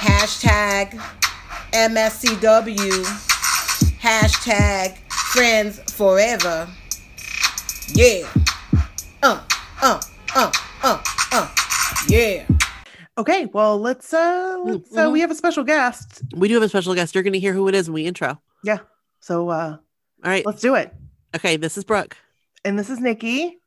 Hashtag MSCW. Hashtag friends forever. Yeah. Uh, uh, uh, uh, uh. Yeah. Okay, well let's uh let's uh, Mhm. we have a special guest. We do have a special guest. You're going to hear who it is when we intro. Yeah. So uh All right. let's do it. Okay. This is Brooke. And this is Nikki.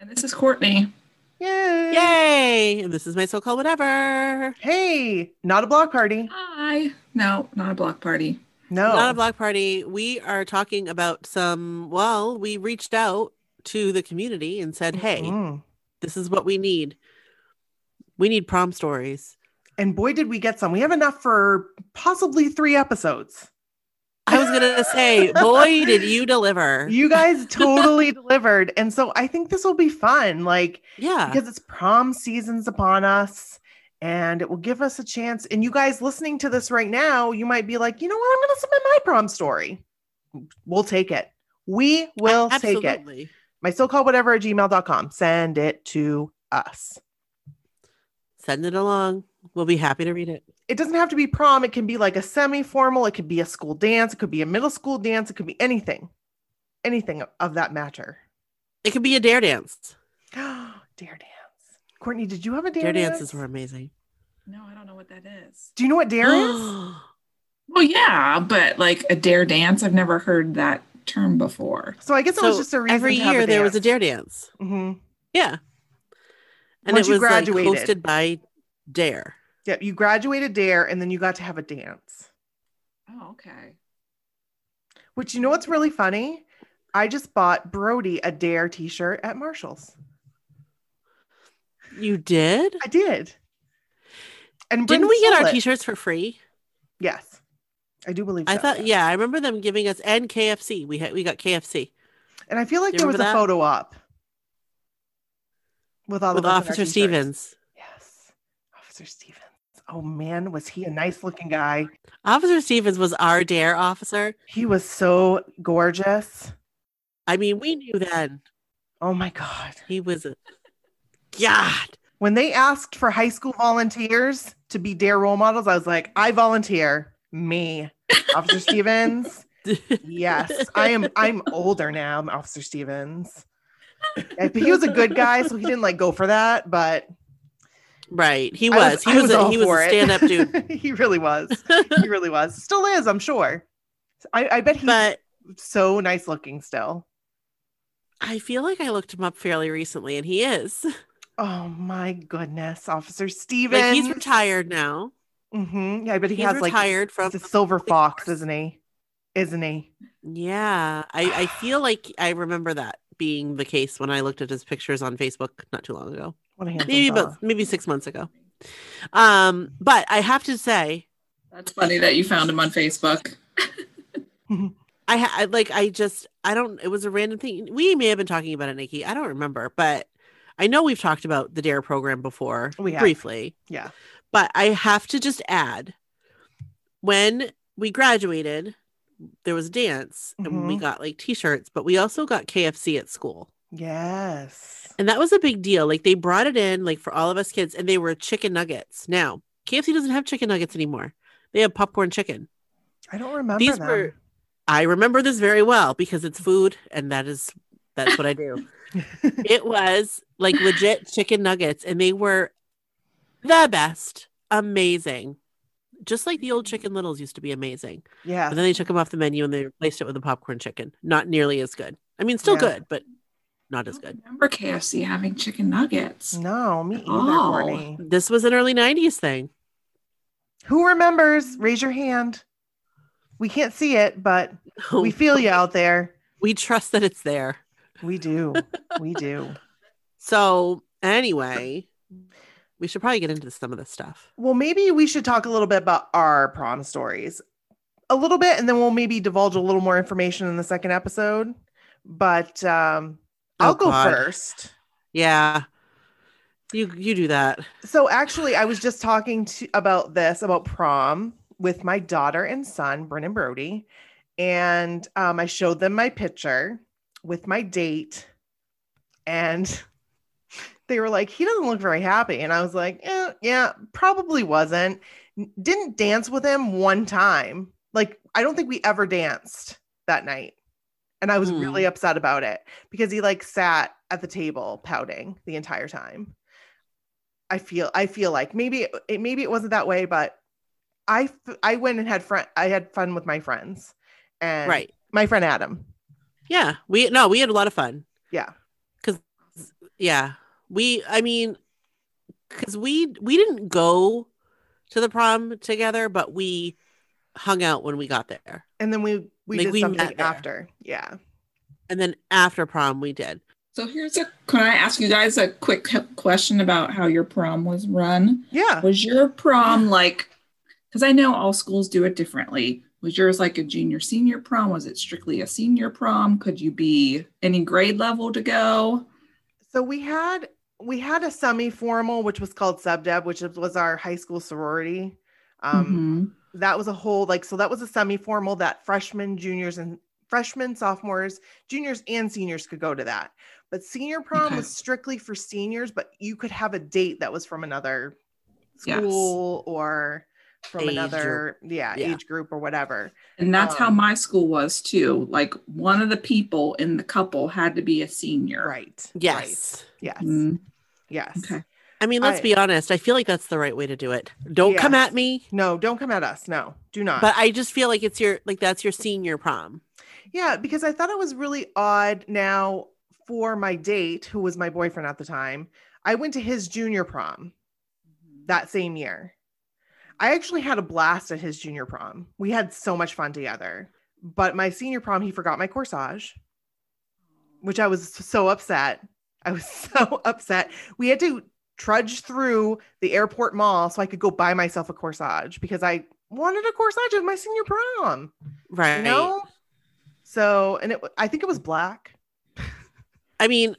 And this is Courtney. Yay. Yay. And this is my so called whatever. Hey, not a block party. Hi. No, not a block party. No. Not a block party. We are talking about some, well, we reached out to the community and said, hey, Mm. this is what we need. We need prom stories. And boy did we get some. We have enough for possibly 3 episodes. I was going to say, boy, did you deliver. You guys totally delivered. And so I think this will be fun. Like yeah. because it's prom seasons upon us and it will give us a chance and you guys listening to this right now you might be like you know what i'm going to submit my prom story we'll take it we will take it my so-called whatever at gmail.com send it to us Send it along. We'll be happy to read it. it doesn't have to be prom it can be like a semi-formal it could be a school dance it could be a middle school dance it could be anything anything of that matter It could be a dare dance. Oh, dare dance courtney did you have a dare, dance? Dare dance dances were amazing. No, I don't know what that is. do you know what dare is Well, yeah, but like a dare dance, I've never heard that term before. so i guess it was just a reason every to have year there was a dare dance. hmm Yeah. And Once it you was like hosted by Dare. Yep, you graduated Dare and then you got to have a dance. Oh, okay. Which you know what's really funny? I just bought Brody a Dare t-shirt at Marshall's. You did? I did. And Didn't we get our it. t-shirts for free? Yes. I do believe I so, thought yeah, I remember them giving us and KFC. We had we got KFC And I feel like there was a that? photo op with all with of us in our Officer. Stevens. Officer Stevens. Oh man, was he a nice looking guy? Officer Stevens was our Dare officer. He was so gorgeous. I mean, we knew then Oh my god. he was a God. When they asked for high school volunteers to be Dare role models, I was like, I volunteer. Me, Officer Stevens. Yes, I am. I'm older now, Officer Stevens. He was a good guy, so he didn't like go for that. But right. He I was. He was, a, he was a stand-up dude. he really was. He really was. Still is, I'm sure. I, I bet he's but so nice looking still. I feel like I looked him up fairly recently and he is. Oh my goodness, Officer Steven. Like he's retired now. Mm-hmm. Yeah, but he He's has like retired from the silver fox, isn't he? Isn't he? Yeah, I, I feel like I remember that being the case when I looked at his pictures on Facebook not too long ago. What a Maybe fella. about maybe six months ago. Um, but I have to say, That's funny that you found him on Facebook. I, ha- I like I just I don't. It was a random thing. We may have been talking about it, Nikki. I don't remember, but I know we've talked about the Dare program before We have. briefly. Yeah. But I have to just add, when we graduated, there was dance and we Mhm. got like t-shirts, but we also got KFC at school. Yes. And that was a big deal. Like they brought it in like for all of us kids and they were chicken nuggets. Now, KFC doesn't have chicken nuggets anymore. They have popcorn chicken. I don't remember These them. were I remember this very well because it's food and that is that's what I do. it was like legit chicken nuggets and they were the best. Amazing. Just like the old chicken littles used to be amazing. yeah. But then they took them off the menu and they replaced it with a popcorn chicken. Not nearly as good. I mean, still Yeah. good, but not as I good. remember KFC having chicken nuggets. No, me either, Oh. Courtney. This was an early 90s thing. Who remembers? Raise your hand. We can't see it, but we feel you out there. we trust that it's there. We do. We do. So, anyway, we should probably get into some of this stuff. Well, maybe we should talk a little bit about our prom stories. A little bit, and then we'll maybe divulge a little more information in the second episode. But um, Oh, I'll go God. first. Yeah. You you do that. So actually, I was just talking to about this about prom with my daughter and son, Brennan Brody, and um, I showed them my picture with my date, and they were like, "He doesn't look very happy," and I was like, eh, "Yeah, probably wasn't." Didn't dance with him one time. Like I don't think we ever danced that night, and I was Hmm. really upset about it because he like sat at the table pouting the entire time. I feel I feel like maybe it, maybe it wasn't that way, but I f- I went and had friend I had fun with my friends and Right. my friend Adam. Yeah. We no, we had a lot of fun. Yeah. Because yeah. We I mean cuz we we didn't go to the prom together, but we hung out when we got there. And then we we Like, did we something after. Yeah. And then after prom we did. So here's a can I ask you guys a quick question about how your prom was run? Yeah. Was your prom like because I know all schools do it differently. Was yours like a junior senior prom? Was it strictly a senior prom? Could you be any grade level to go? So we had we had a semi-formal which was called subdeb which was our high school sorority. Um Mhm. That was a whole like so that was a semi-formal that freshmen, juniors and freshmen, sophomores, juniors and seniors could go to that. But senior prom Okay. was strictly for seniors, but you could have a date that was from another Yes. school or from Age another yeah, yeah. age group or whatever. And that's how Um, my school was too. Like one of the people in the couple had to be a senior. Right. Yes. Right. Yes. Mm, Yes. okay. I mean, let's I- be honest. I feel like that's the right way to do it. Don't come at me, No, don't come at us. No, do not. but I just feel like it's your like that's your senior prom. Yeah, because I thought it was really odd now for my date, who was my boyfriend at the time. I went to his junior prom mm-hmm. that same year. I actually had a blast at his junior prom. We had so much fun together. But my senior prom, he forgot my corsage, which I was so upset. I was so upset. We had to trudge through the airport mall so I could go buy myself a corsage because I wanted a corsage at my senior prom Right. you know? So and it i think it was black. I mean,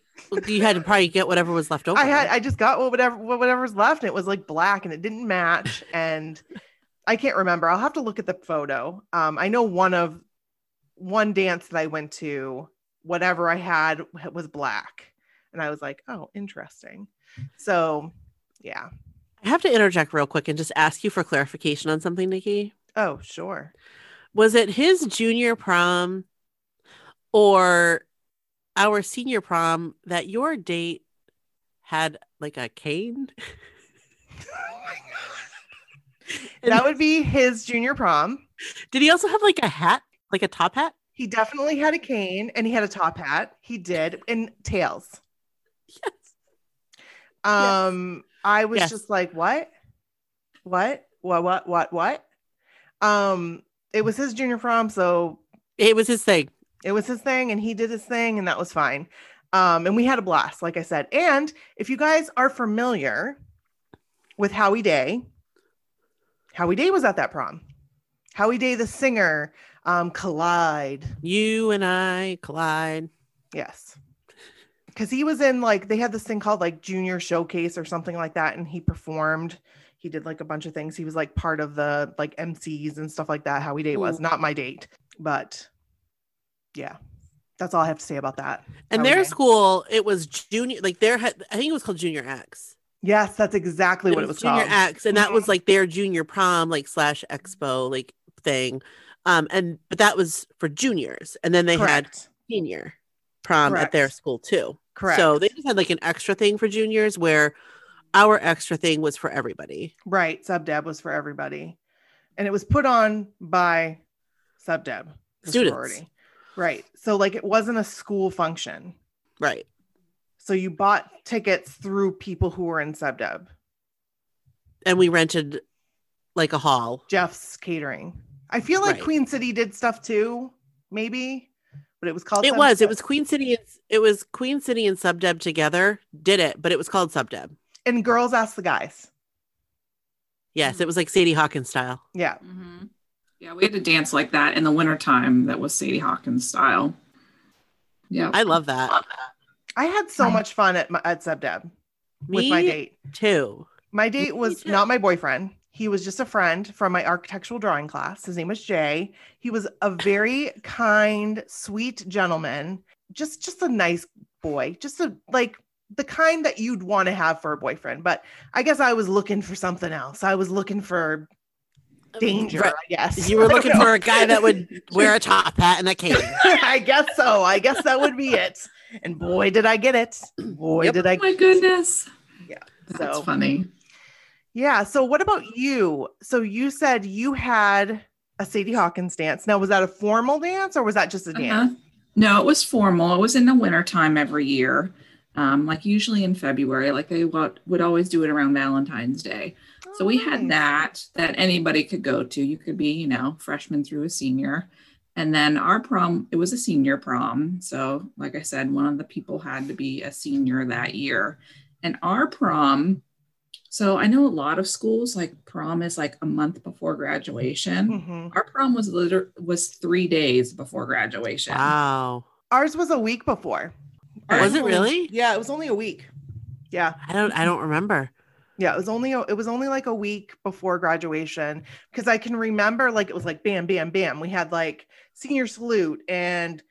you had to probably get whatever was left over. i had i just got whatever whatever's left. And it was like black and it didn't match. And i can't remember. I'll have to look at the photo. Um i know one of one dance that i went to whatever i had was black. And i was like oh interesting so yeah I have to interject real quick and just ask you for clarification on something, Nikki. oh sure Was it his junior prom or our senior prom that your date had like a cane? That would be his junior prom did he also have like a hat, like a top hat? he definitely had a cane and he had a top hat he did and tails Yes. Um, I was Yes. just like, what? What? What? What? What? What? Um, it was his junior prom, so It was his thing. it was his thing, and he did his thing, and that was fine. Um, and we had a blast, like I said. And if you guys are familiar with Howie Day, Howie Day was at that prom. Howie Day, the singer, um, Collide. You and I collide. Yes. Because he was in like they had this thing called like junior showcase or something like that, and he performed. He did like a bunch of things. He was like part of the like MCs and stuff like that. Howie Day was Ooh. not my date. But yeah, that's all I have to say about that. And their school, it was junior, like their, had- I think it was called Junior X. Yes, that's exactly what it was Junior called. X, and that was like their junior prom, like slash expo, like thing. Um, and but that was for juniors, and then they had senior prom at their school too. Correct. So they just had like an extra thing for juniors, where our extra thing was for everybody. right, sub deb was for everybody, and it was put on by sub deb Students. sorority. Right. So like it wasn't a school function. Right. So you bought tickets through people who were in sub deb. And we rented like a hall. Jeff's catering. I feel like Right. Queen City did stuff too, maybe, but it was called. It Sub was. It was Queen City. and- It was Queen City and Subdeb together did it, but it was called Subdeb. And girls asked the guys. Yes, it was like Sadie Hawkins style. Yeah. Mhm. Yeah, we had to dance like that in the wintertime. That was Sadie Hawkins style. Yeah. I love that. I had so much fun at my, at sub deb with my date. too. My date was too. not my boyfriend. He was just a friend from my architectural drawing class. His name was Jay. He was a very kind, sweet gentleman. Just just a nice boy. Just a like the kind that you'd want to have for a boyfriend. But I guess I was looking for something else. I was looking for danger, Right. I guess. You were looking know. for a guy that would wear a top hat and a cane. I guess so. I guess that would be it. And boy, did I get it. Boy, Yep. did I. oh I my goodness. Yeah. That's So- funny. Yeah. So what about you? So you said you had a Sadie Hawkins dance. Now, was that a formal dance or was that just a dance? Uh-huh. No, it was formal. It was in the wintertime every year. Um, like usually in February, like they would, would always do it around Valentine's Day. So we Oh, had that that anybody could go to. You could be, you know, freshman through a senior. And then our prom, it was a senior prom. So, like I said, one of the people had to be a senior that year. And our prom, so I know a lot of schools like prom is like a month before graduation. Mhm. Our prom was liter- was three days before graduation. Wow. Ours was a week before. Was Ours it really? Yeah, it was only a week. Yeah. I don't I don't remember. Yeah, it was only it was only like a week before graduation because I can remember like it was like bam bam bam. We had like senior salute and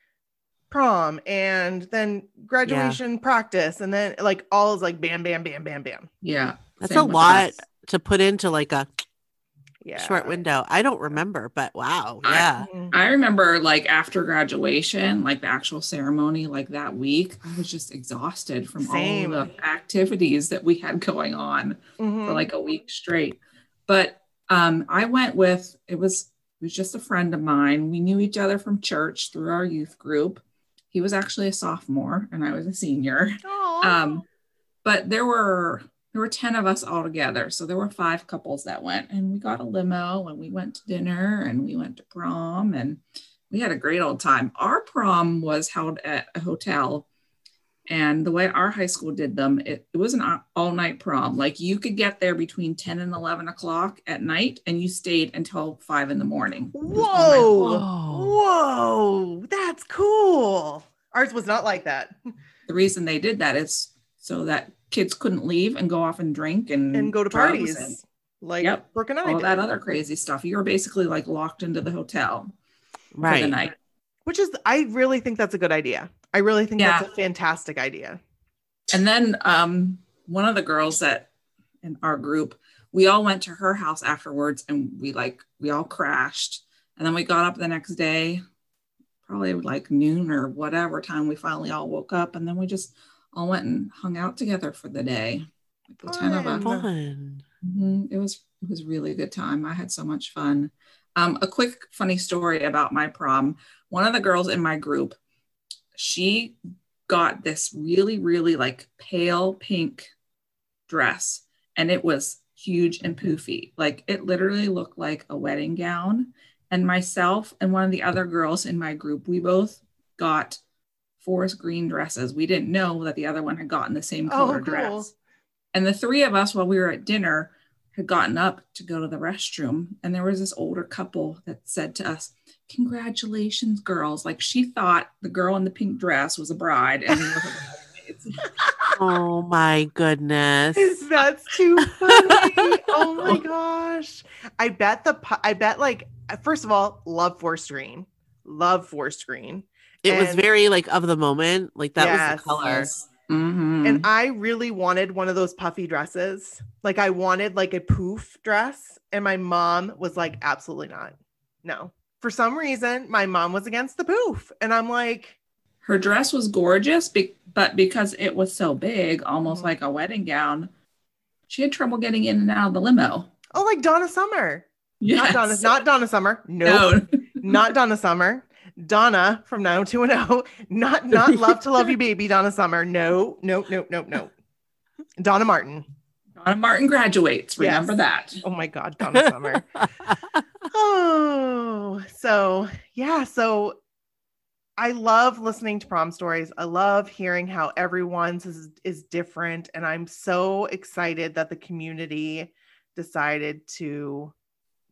prom and then graduation practice and then like all is like bam bam bam bam bam. Yeah. That's same a lot us. to put into like a Yeah. short window. I don't remember, but wow. Yeah. Mhm. I remember like after graduation, like the actual ceremony, like that week, I was just exhausted from Same. all the activities that we had going on Mhm. for like a week straight. But um, I went with it was it was just a friend of mine. We knew each other from church through our youth group. He was actually a sophomore and I was a senior. Um, but there were there were 10 of us all together. So there were five couples that went and we got a limo and we went to dinner and we went to prom and we had a great old time. Our prom was held at a hotel. And the way our high school did them, it, it was an all night prom. Like you could get there between 10 and 11 o'clock at night and you stayed until five in the morning. It was all night long. Whoa. Whoa. That's cool. Ours was not like that. The reason they did that is so that kids couldn't leave and go off and drink and, And go to parties. and Like Yep. Brooke and I all did. that other crazy stuff. You were basically like locked into the hotel for the Right. night. Which is I really think that's a good idea. I really think Yeah. that's a fantastic idea. And then um, one of the girls that in our group, we all went to her house afterwards and we like we all crashed. And then we got up the next day, probably like noon or whatever time we finally all woke up. And then we just all went and hung out together for the day. Like the 10 of us. Fun. Fun. Mhm. It was it was really a good time. I had so much fun. Um, a quick funny story about my prom. One of the girls in my group, she got this really really like pale pink dress, and it was huge and poofy. Like it literally looked like a wedding gown. And myself and one of the other girls in my group, we both got forest green dresses. We didn't know that the other one had gotten the same Oh, color cool. dress. And the three of us, while we were at dinner, had gotten up to go to the restroom. And there was this older couple that said to us, Congratulations, girls. Like she thought the girl in the pink dress was a bride and we were her bridesmaids. Oh my goodness. That's too funny. oh my gosh. I bet the I bet like first of all, love Forest Green. love forest green. It was very like of the moment. Like that was the color. Yes. Mhm. And I really wanted one of those puffy dresses. Like I wanted like a poof dress. And my mom was like, absolutely not. No. For some reason, my mom was against the poof. And I'm like, her dress was gorgeous, be- but because it was so big, almost Mhm. like a wedding gown, she had trouble getting in and out of the limo. oh, like Donna Summer. Yes. Not Donna, not Donna Summer. Nope. no. not Donna Summer. Donna from 90210. Not not Love to Love You Baby, Donna Summer. No, no, no, no, no. Donna Martin. Donna Martin graduates. Remember Yes. that. Oh my God, Donna Summer. oh, so yeah, so I love listening to prom stories. I love hearing how everyone's is, is different. And I'm so excited that the community decided to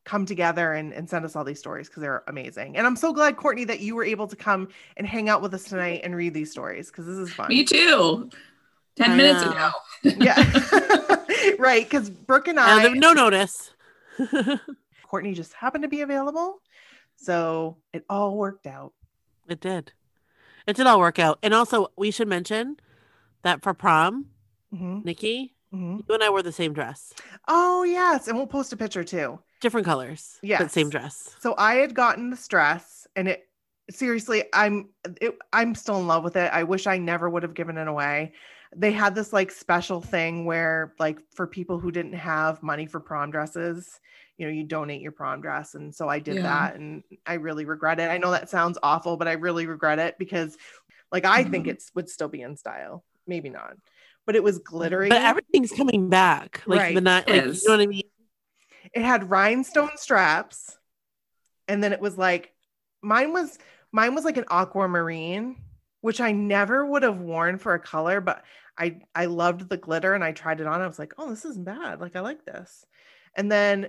come together and, and send us all these stories because they're amazing. And I'm so glad, Courtney, that you were able to come and hang out with us tonight and read these stories because this is fun. Me too. 10 I minutes know. ago. Yeah. right. Because Brooke and I, And no notice. Courtney just happened to be available. So it all worked out. It did. It did all work out. And also, we should mention that for prom, Mhm, Nikki, mhm. you and I wore the same dress, Oh, yes. And we'll post a picture too. different colors, Yeah, but same dress. So I had gotten this dress and it seriously, I'm it, I'm still in love with it. I wish I never would have given it away. They had this like special thing where like for people who didn't have money for prom dresses, you know, you donate your prom dress. And so I did Yeah. that and I really regret it. I know that sounds awful, but I really regret it because like I think Mhm. it's would still be in style. Maybe not. But it was glittery. But everything's coming back. Like Right. the night, like you know what I mean? it had rhinestone straps and then it was like mine was mine was like an aquamarine which i never would have worn for a color but i i loved the glitter and i tried it on i was like oh this isn't bad like i like this and then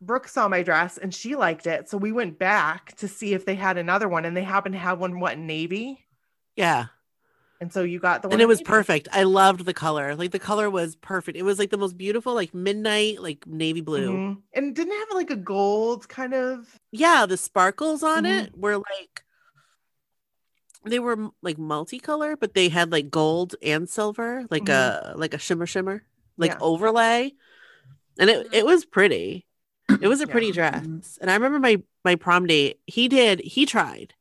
brooke saw my dress and she liked it so we went back to see if they had another one and they happened to have one what navy Yeah. And so you got the one And it was perfect. I loved the color. Like the color was perfect. It was like the most beautiful, like midnight, like navy blue. Mhm. and didn't have like a gold kind of Yeah, the sparkles on Mhm. it were like they were like multicolor, but they had like gold and silver, like a like a shimmer shimmer, like Yeah. overlay. And it it was pretty. It was a Yeah. pretty dress. And I remember my my prom date, he did, he tried.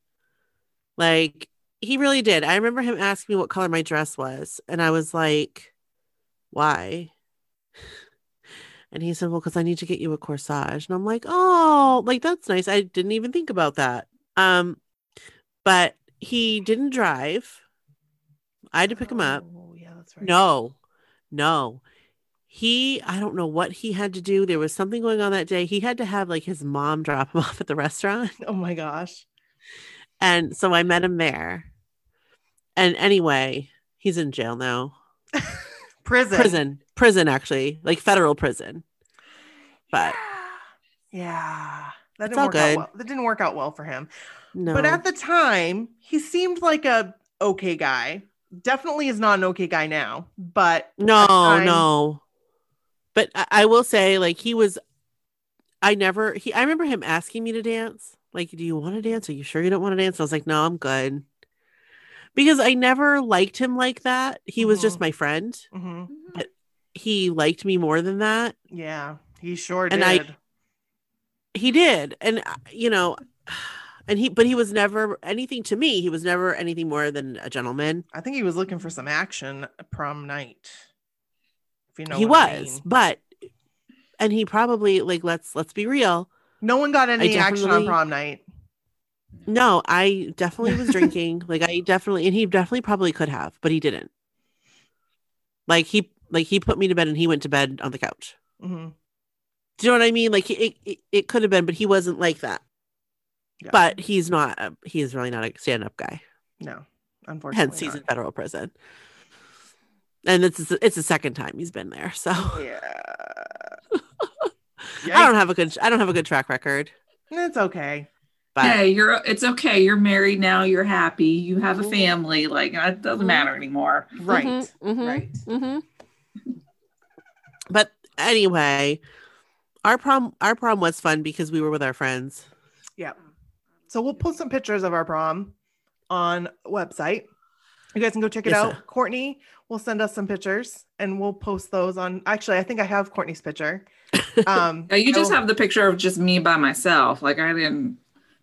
Like he really did. I remember him asking me what color my dress was, and I was like, "Why?" And he said, "Well, because I need to get you a corsage." And I'm like, "Oh, like that's nice. I didn't even think about that." Um, but he didn't drive. I had to pick him up. oh yeah that's right No, no. He, I don't know what he had to do. There was something going on that day. He had to have like his mom drop him off at the restaurant. oh my gosh And so I met him there. And anyway, he's in jail now. prison Prison, prison, actually, like federal prison. But yeah, that didn't work out well. That didn't work out well for him. no, But at the time, he seemed like a okay guy. Definitely is not an okay guy now, but no, time- no. But I, I will say, like, he was, I never, he, I remember him asking me to dance. Like, do you want to dance? Are you sure you don't want to dance? And I was like, no, I'm good. Because I never liked him like that. He was just Mhm. my friend. Mhm. He liked me more than that. yeah, he sure And did. I- he did and uh, you know and he but he was never anything to me he was never anything more than a gentleman I think he was looking for some action prom night. If you know he what I was mean. but and he probably like let's let's be real No one got any action on prom night. No i definitely was drinking like i definitely and he definitely probably could have but he didn't like he like he put me to bed and he went to bed on the couch hmm do you know what i mean like it, it, it could have been but he wasn't like that Yeah. but he's not a, he is really not a stand-up guy No, unfortunately. hence he's not. in federal prison and it's it's the second time he's been there so Yeah. i don't have a good i don't have a good track record It's okay. But Hey, you're it's okay. You're married now. You're happy. You have a Mhm. family. Like it doesn't Mhm. matter anymore. Right. Mhm, mhm, Right. mhm. but anyway our prom our prom was fun because we were with our friends Yeah. So we'll post some pictures of our prom on website. You guys can go check it Yes, out. sir. Courtney will send us some pictures and we'll post those on actually I think I have Courtney's picture. Um Yeah, you just have the picture of just me by myself. Like I didn't,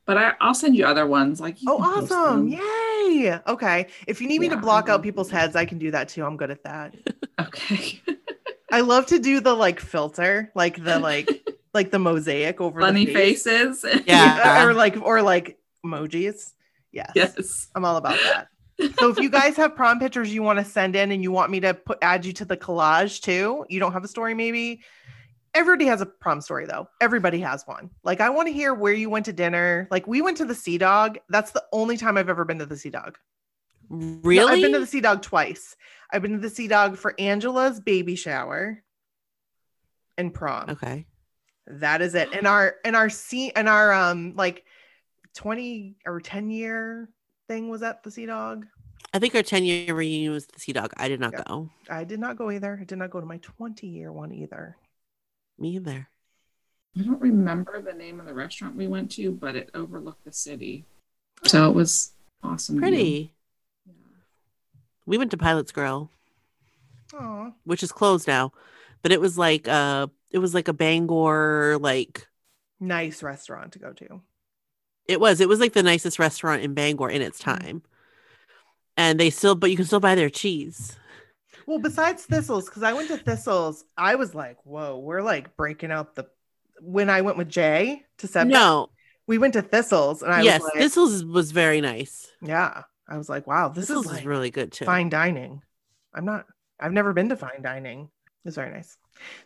but I, I'll send you other ones. Like you Oh, awesome. Yay. Okay. If you need me to Yeah, I block out people's heads, I can do that too. I'm good at that. Okay. I love to do the like filter, like the like like the mosaic over Funny the face. faces. Yeah. or like or like emojis. Yes. yes. I'm all about that. So if you guys have prom pictures you want to send in and you want me to put add you to the collage too, you don't have a story maybe. Everybody has a prom story though. Everybody has one. Like I want to hear where you went to dinner. Like we went to the Sea Dog. That's the only time I've ever been to the Sea Dog. No, Really? I've been to the Sea Dog twice. I've been to the Sea Dog for Angela's baby shower and prom. okay. That is it. And our and our sea and our um like 20 or 10 year thing was at the Sea Dog. I think our 10 year reunion was the Sea Dog. I did not Yeah. go. I did not go either. I did not go to my 20 year one either. Me either. I don't remember the name of the restaurant we went to, but it overlooked the city. So it was awesome. Pretty. Yeah. We went to Pilot's Grill, Oh, which is closed now, but it was like uh it was like a Bangor like nice restaurant to go to. it was it was like the nicest restaurant in Bangor in its time. And they still but you can still buy their cheese. Well, besides Thistles, because I went to Thistles, I was like, whoa, we're like breaking out the. When I went with Jay to Seb, no, we went to Thistles, and I yes, was like, this was was very nice. yeah, I was like, wow, this This is is like really good too. fine dining. I'm not. I've never been to fine dining. It's very nice.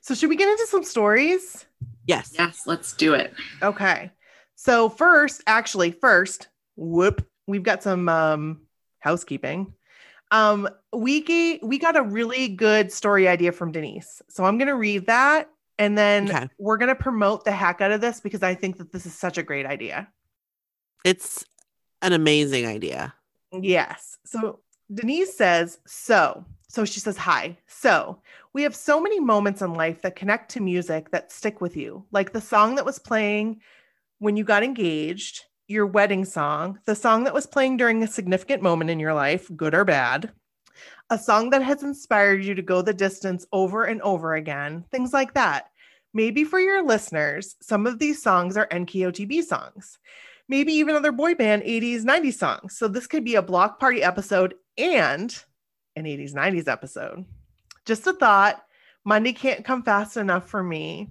So should we get into some stories? Yes. Yes, let's do it. Okay. So first, actually, first, whoop, we've got some um housekeeping. Um, we we got a really good story idea from Denise. So I'm gonna read that and then Okay. we're gonna promote the heck out of this because I think that this is such a great idea. It's an amazing idea. Yes. So Denise says, so, so she says, hi. So we have so many moments in life that connect to music that stick with you, like the song that was playing when you got engaged, your wedding song, the song that was playing during a significant moment in your life, good or bad, a song that has inspired you to go the distance over and over again, things like that. Maybe for your listeners, some of these songs are NKOTB songs. Maybe even other boy band 80s 90s songs. So this could be a block party episode and an 80s 90s episode. Just a thought. Monday can't come fast enough for me.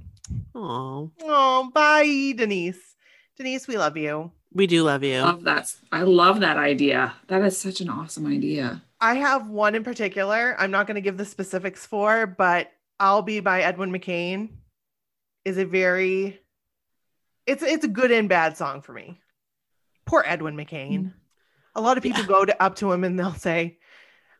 Oh, oh bye denise. Denise we love you we do love you. Love that. I love that idea. That is such an awesome idea. i have one in particular i'm not going to give the specifics for but i'll be by edwin mccain is a very it's it's a good and bad song for me poor edwin mccain a lot of people Yeah. go to, up to him and they'll say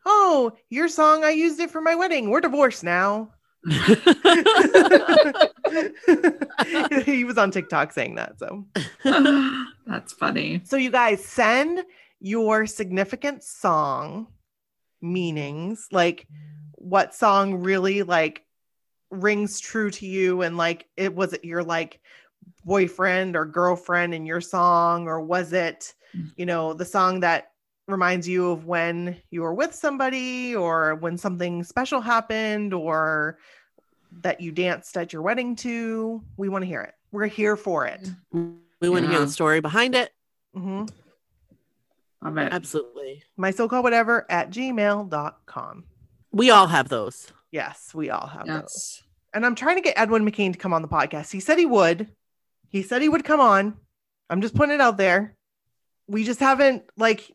oh your song i used it for my wedding we're divorced now he was on tiktok saying that so That's funny. so you guys send your significant song meanings, like what song really like rings true to you and like it was it your like boyfriend or girlfriend in your song or was it mm. you know the song that reminds you of when you were with somebody or when something special happened or that you danced at your wedding to. We want to hear it. We're here for it. We want to hear the story behind it. hmm Love it. Absolutely. my so-called whatever at gmail.com We all have those. yes we all have those. And i'm trying to get edwin mccain to come on the podcast. He said he would. He said he would come on. I'm just putting it out there. We just haven't like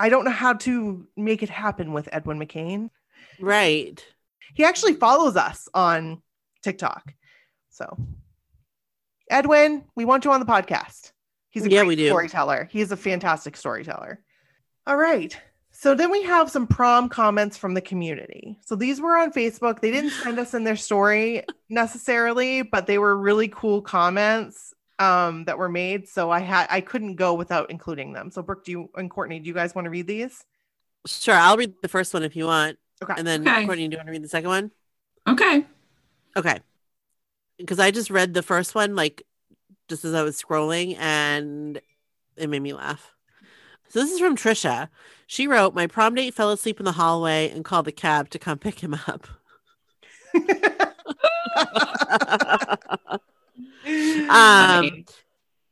i don't know how to make it happen with edwin mccain. Right. he actually follows us on tiktok. So edwin we want you on the podcast. He's a Yeah, great we do. storyteller. He's a fantastic storyteller. All right. So then we have some prom comments from the community. So these were on facebook. They didn't send us in their story necessarily but they were really cool comments um, that were made so i had i couldn't go without including them so brooke do you and courtney do you guys want to read these Sure. I'll read the first one if you want. okay And then Okay. Courtney, do you want to read the second one? Okay. Okay. Because I just read the first one like just as I was scrolling and it made me laugh. So this is from Trisha. She wrote, "My prom date fell asleep in the hallway and called the cab to come pick him up." um,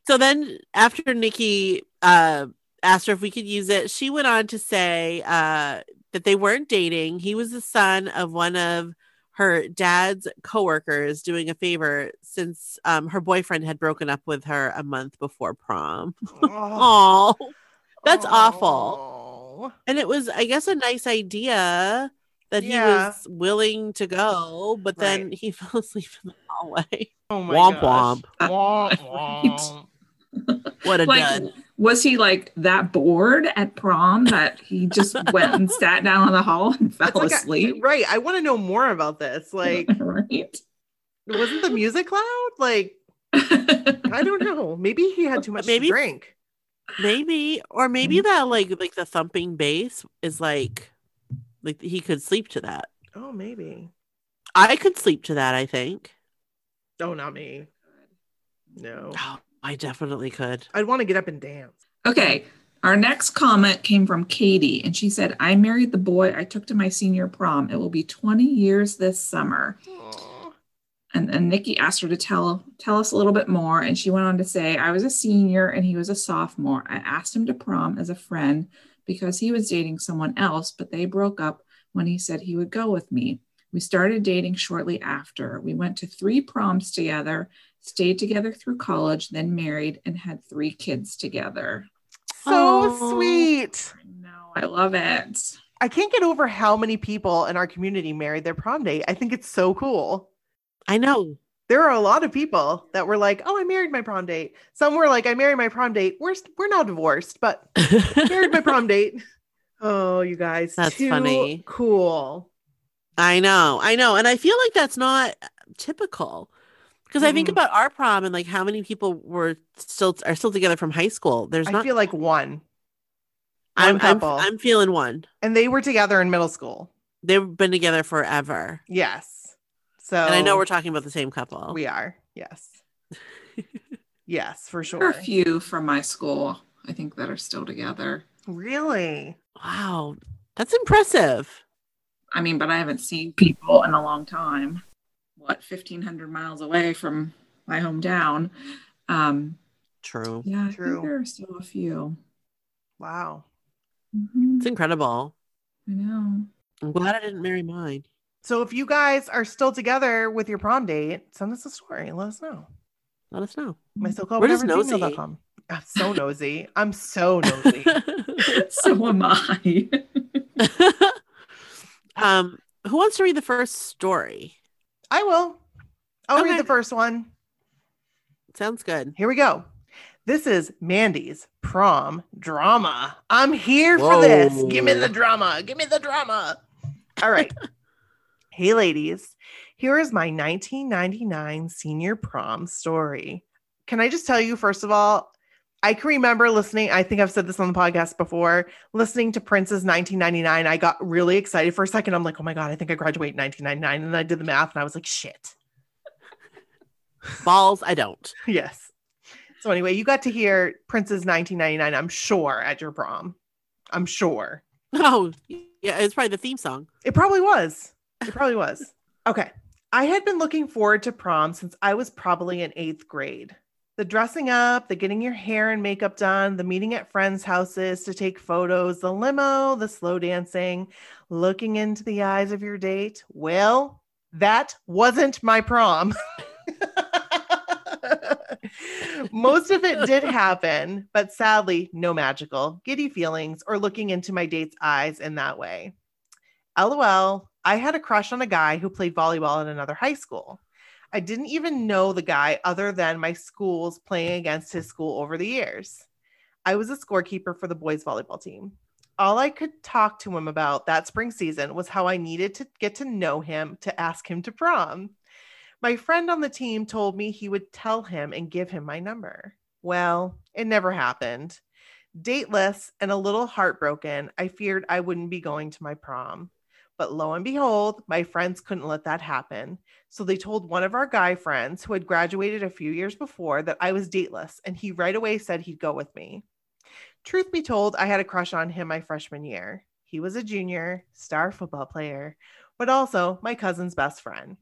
so then after Nikki uh, asked her if we could use it, she went on to say uh, that they weren't dating. He was the son of one of her dad's coworkers doing a favor since um, her boyfriend had broken up with her a month before prom. Oh, Oh, that's awful. awful. And it was, I guess, a nice idea that he was willing to go, but then Right. he fell asleep in the hallway. Oh my Womp gosh. Womp Right. womp. What a Like, dud. was he like that bored at prom that he just went and sat down in the hall and fell It's like a- asleep? right. I want to know more about this. Like, right. wasn't the music loud? Like, I don't know. Maybe he had too much Maybe- to drink. Maybe, or Mm-hmm. maybe that like like the thumping bass is like like he could sleep to that. Oh, maybe. I could sleep to that, I think. Oh, not me. No. Oh, I definitely could. I'd want to get up and dance. Okay. Our next comment came from Katie, and she said, I married the boy I took to my senior prom. It will be 20 years this summer. Aw. And, and Nikki asked her to tell tell us a little bit more. And she went on to say, I was a senior and he was a sophomore. I asked him to prom as a friend because he was dating someone else, but they broke up when he said he would go with me. We started dating shortly after. We went to three proms together, stayed together through college, then married, and had three kids together. So Aw. sweet. I know, I love it. I can't get over how many people in our community married their prom date. I think it's so cool. I know. There are a lot of people that were like, "Oh, I married my prom date." Some were like, "I married my prom date." We're we're now divorced, but married my prom date. Oh, you guys, That's too funny. Cool. I know, I know, and I feel like that's not typical because I think mm-hmm. about our prom and like how many people were still are still together from high school. There's I not. feel like one, I'm, one I'm couple. I'm feeling one. and they were together in middle school. They've been together forever, Yes. So, and I know we're talking about the same couple. we are. Yes. yes, for sure. There are a few from my school, I think, that are still together. Really? wow, that's impressive. I mean, but I haven't seen people in a long time. What, 1,500 miles away from my hometown? Um, True. yeah, I True. think there are still a few. Wow. Mhm, It's incredible. I know. I'm glad I didn't marry mine. So if you guys are still together with your prom date, send us a story. Let us know. Let us know. My so called We're just. I'm so nosy. I'm so nosy. so am I. um, who wants to read the first story? I will. I'll Okay. read the first one. Sounds good. Here we go. This is Mandy's prom drama. I'm here for this. Give me the drama. Give me the drama. All right. Hey, ladies. Here is my 1999 senior prom story. Can I just tell you, first of all, I can remember listening. I think I've said this on the podcast before. Listening to Prince's 1999, I got really excited for a second. I'm like, oh my God, I think I graduated in 1999. And then I did the math and I was like, shit. Balls, I don't. Yes. So anyway, you got to hear Prince's 1999, I'm sure, at your prom. I'm sure. Oh, yeah, it's probably the theme song. It probably was. It probably was. Okay. I had been looking forward to prom since I was probably in eighth grade. The dressing up, the getting your hair and makeup done, the meeting at friends' houses to take photos, the limo, the slow dancing, looking into the eyes of your date. Well, that wasn't my prom. Most of it did happen, but sadly, no magical, giddy feelings or looking into my date's eyes in that way. LOL, I had a crush on a guy who played volleyball at another high school. I didn't even know the guy other than my schools playing against his school over the years. I was a scorekeeper for the boys volleyball team. All I could talk to him about that spring season was how I needed to get to know him to ask him to prom. My friend on the team told me he would tell him and give him my number. Well, it never happened. Dateless and a little heartbroken, I feared I wouldn't be going to my prom. But lo and behold, my friends couldn't let that happen. So they told one of our guy friends who had graduated a few years before that I was dateless, and he right away said he'd go with me. Truth be told, I had a crush on him my freshman year. He was a junior, star football player, but also my cousin's best friend.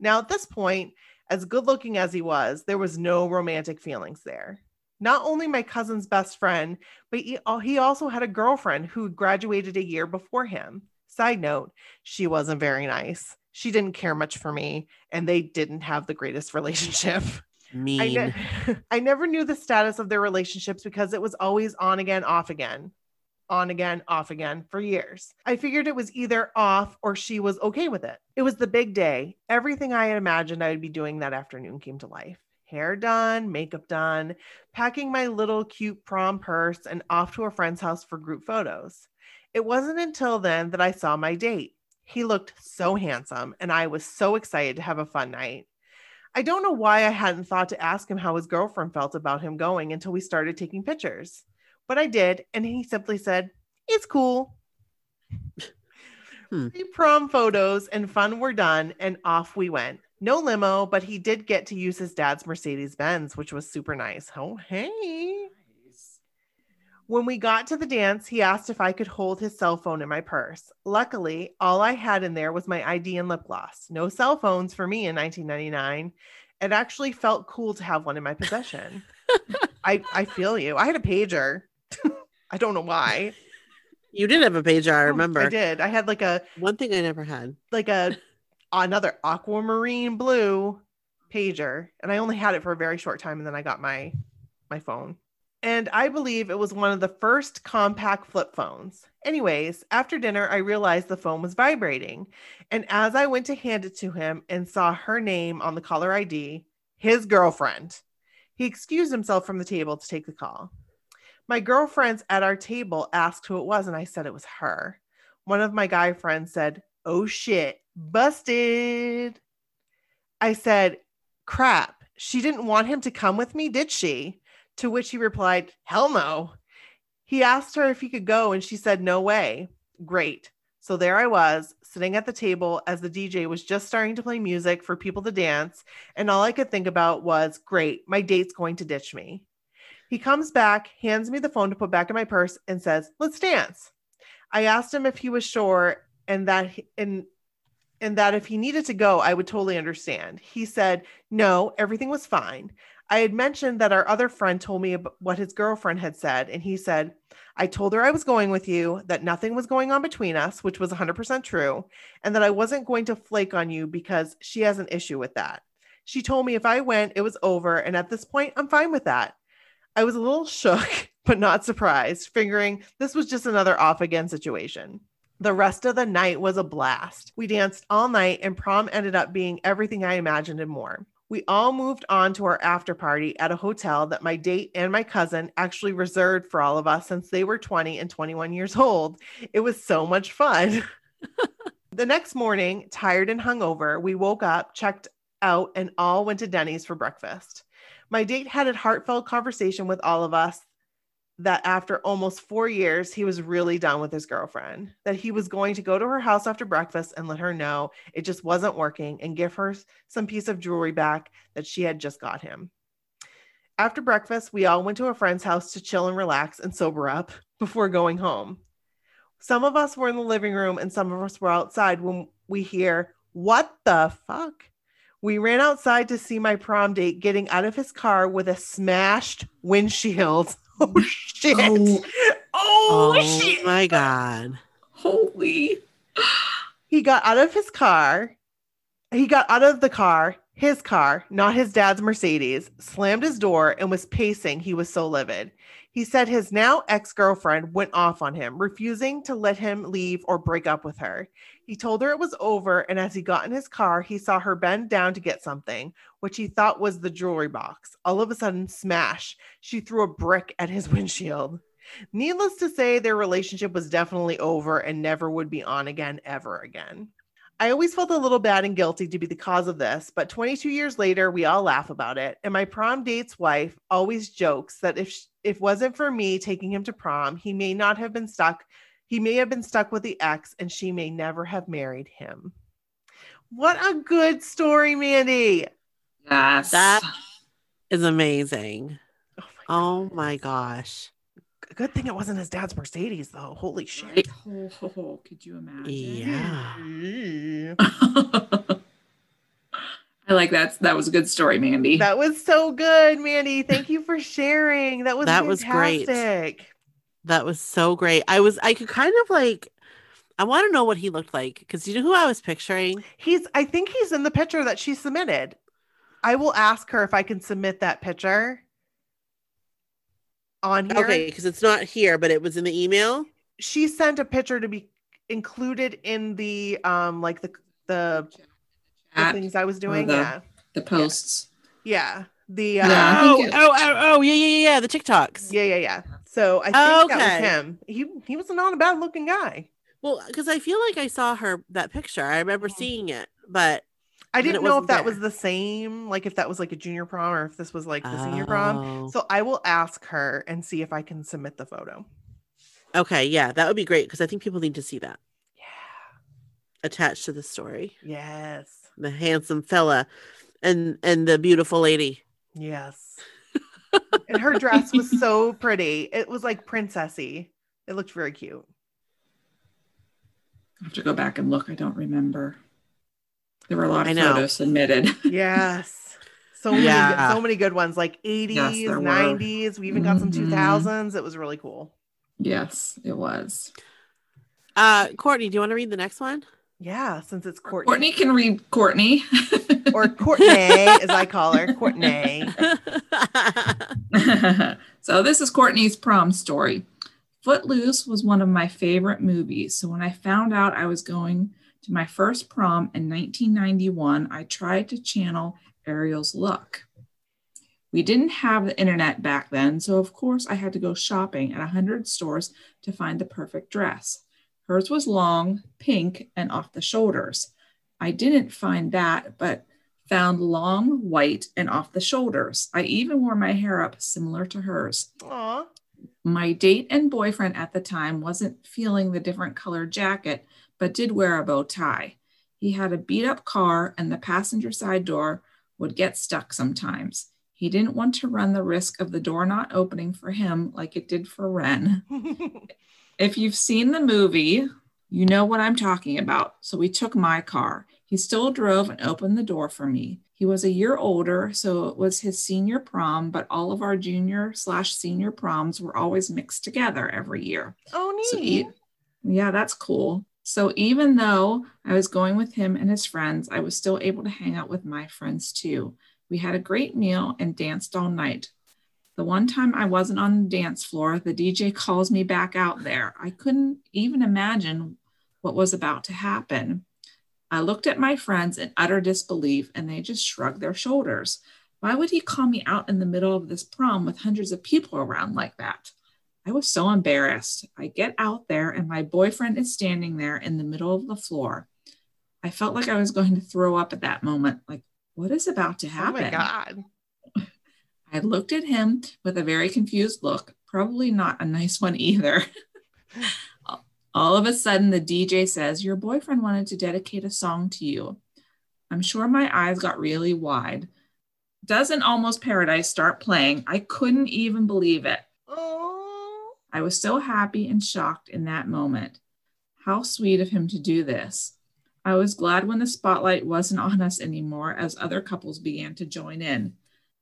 Now, at this point, as good looking as he was, there was no romantic feelings there. Not only my cousin's best friend, but he also had a girlfriend who graduated a year before him. Side note, she wasn't very nice. She didn't care much for me, and they didn't have the greatest relationship. I, Mean. ne- I never knew the status of their relationships because it was always on again, off again, on again, off again for years. I figured it was either off or she was okay with it. It was the big day. Everything I had imagined I would be doing that afternoon came to life. Hair done, makeup done, packing my little cute prom purse and off to a friend's house for group photos. It wasn't until then that I saw my date. He looked so handsome, and I was so excited to have a fun night. I don't know why I hadn't thought to ask him how his girlfriend felt about him going until we started taking pictures. But I did, and he simply said, It's cool. Hmm. Prom photos and fun were done, and off we went. No limo, but he did get to use his dad's Mercedes Benz, which was super nice. Oh, hey. When we got to the dance, he asked if I could hold his cell phone in my purse. Luckily, all I had in there was my ID and lip gloss. No cell phones for me in 1999. It actually felt cool to have one in my possession. I, I feel you. I had a pager. I don't know why. You did have a pager, I oh, remember. I did. I had like a One thing I never had. like a another aquamarine blue pager and i only had it for a very short time and then i got my my phone and i believe it was one of the first compact flip phones anyways after dinner i realized the phone was vibrating and as i went to hand it to him and saw her name on the caller id his girlfriend he excused himself from the table to take the call my girlfriends at our table asked who it was and i said it was her one of my guy friends said oh shit busted. I said, crap. She didn't want him to come with me, did she? To which he replied, hell no. He asked her if he could go, and she said, no way. Great. So there I was, sitting at the table as the DJ was just starting to play music for people to dance. And all I could think about was, great, my date's going to ditch me. He comes back, hands me the phone to put back in my purse, and says, let's dance. I asked him if he was sure and that and and that if he needed to go, I would totally understand. He said, No, everything was fine. I had mentioned that our other friend told me what his girlfriend had said. And he said, I told her I was going with you, that nothing was going on between us, which was 100% true, and that I wasn't going to flake on you because she has an issue with that. She told me if I went, it was over. And at this point, I'm fine with that. I was a little shook, but not surprised, figuring this was just another off again situation. The rest of the night was a blast. We danced all night, and prom ended up being everything I imagined and more. We all moved on to our after party at a hotel that my date and my cousin actually reserved for all of us since they were 20 and 21 years old. It was so much fun. the next morning, tired and hungover, we woke up, checked out, and all went to Denny's for breakfast. My date had a heartfelt conversation with all of us that after almost four years, he was really done with his girlfriend, that he was going to go to her house after breakfast and let her know it just wasn't working and give her some piece of jewelry back that she had just got him. After breakfast, we all went to a friend's house to chill and relax and sober up before going home. Some of us were in the living room and some of us were outside when we hear, What the fuck? We ran outside to see my prom date getting out of his car with a smashed windshield. Oh shit. Oh. Oh, Oh, shit. my god. Holy. He got out of his car. He got out of the car, his car, not his dad's Mercedes, slammed his door and was pacing. He was so livid. He said his now ex girlfriend went off on him, refusing to let him leave or break up with her. He told her it was over, and as he got in his car, he saw her bend down to get something, which he thought was the jewelry box. All of a sudden, smash, she threw a brick at his windshield. Needless to say, their relationship was definitely over and never would be on again, ever again. I always felt a little bad and guilty to be the cause of this, but 22 years later, we all laugh about it. And my prom date's wife always jokes that if if wasn't for me taking him to prom, he may not have been stuck. He may have been stuck with the ex, and she may never have married him. What a good story, Mandy! Yes. That is amazing. Oh my Oh my gosh. Good thing it wasn't his dad's Mercedes, though. Holy shit. Right? Oh, oh, oh, could you imagine? Yeah. I like that. That was a good story, Mandy. That was so good, Mandy. Thank you for sharing. That was That was great. That was so great. I was I could kind of like I want to know what he looked like because you know who I was picturing? He's I think he's in the picture that she submitted. I will ask her if I can submit that picture on here. Okay, because it's not here, but it was in the email. She sent a picture to be included in the um like the the, the things I was doing. the- yeah. the posts. Yeah. The uh, Yeah. Oh, it- oh, oh, oh, yeah, yeah, yeah, yeah, the TikToks. yeah, yeah, yeah. So I think Oh, that okay. was him. He he was not a bad looking guy. Well, because I feel like I saw her that picture. I remember seeing it, but I didn't know if that there. was the same, like if that was like a junior prom or if this was like the senior prom. Oh. So I will ask her and see if I can submit the photo. okay, yeah, that would be great because I think people need to see that Yeah. attached to the story. Yes. The handsome fella and and the beautiful lady. Yes. and her dress was so pretty. It was like princessy. It looked very cute. I have to go back and look. I don't remember. There were a lot I of know. photos submitted. Yes. So many, Yeah. so many good ones, like 80s, there were. 90s. We even got some Mhm. 2000s. It was really cool. yes, it was. Uh Courtney, do you want to read the next one? Yeah, since it's Courtney. Courtney can read Courtney. Or Courtney, as I call her. Courtney. so this is Courtney's prom story. Footloose was one of my favorite movies. So when I found out I was going to my first prom in 1991, I tried to channel Ariel's look. We didn't have the internet back then, so of course I had to go shopping at 100 stores to find the perfect dress. Hers was long, pink, and off the shoulders. I didn't find that, but found long, white, and off the shoulders. I even wore my hair up similar to hers. Aw. My date and boyfriend at the time wasn't feeling the different colored jacket, but did wear a bow tie. He had a beat up car, and the passenger side door would get stuck sometimes. He didn't want to run the risk of the door not opening for him like it did for Ren. If you've seen the movie, you know what I'm talking about. So we took my car. He still drove and opened the door for me. He was a year older, so it was his senior prom, but all of our junior slash senior proms were always mixed together every year. oh, neat. So e- yeah, that's cool. So even though I was going with him and his friends, I was still able to hang out with my friends too. We had a great meal and danced all night. The one time I wasn't on the dance floor, the DJ calls me back out there. I couldn't even imagine what was about to happen. I looked at my friends in utter disbelief and they just shrugged their shoulders. Why would he call me out in the middle of this prom with hundreds of people around like that? I was so embarrassed. I get out there and my boyfriend is standing there in the middle of the floor. I felt like I was going to throw up at that moment. Like, what is about to happen? oh my God. I looked at him with a very confused look, probably not a nice one either. All of a sudden, the DJ says, Your boyfriend wanted to dedicate a song to you. I'm sure my eyes got really wide. Doesn't Almost Paradise start playing? I couldn't even believe it. I was so happy and shocked in that moment. How sweet of him to do this. I was glad when the spotlight wasn't on us anymore as other couples began to join in.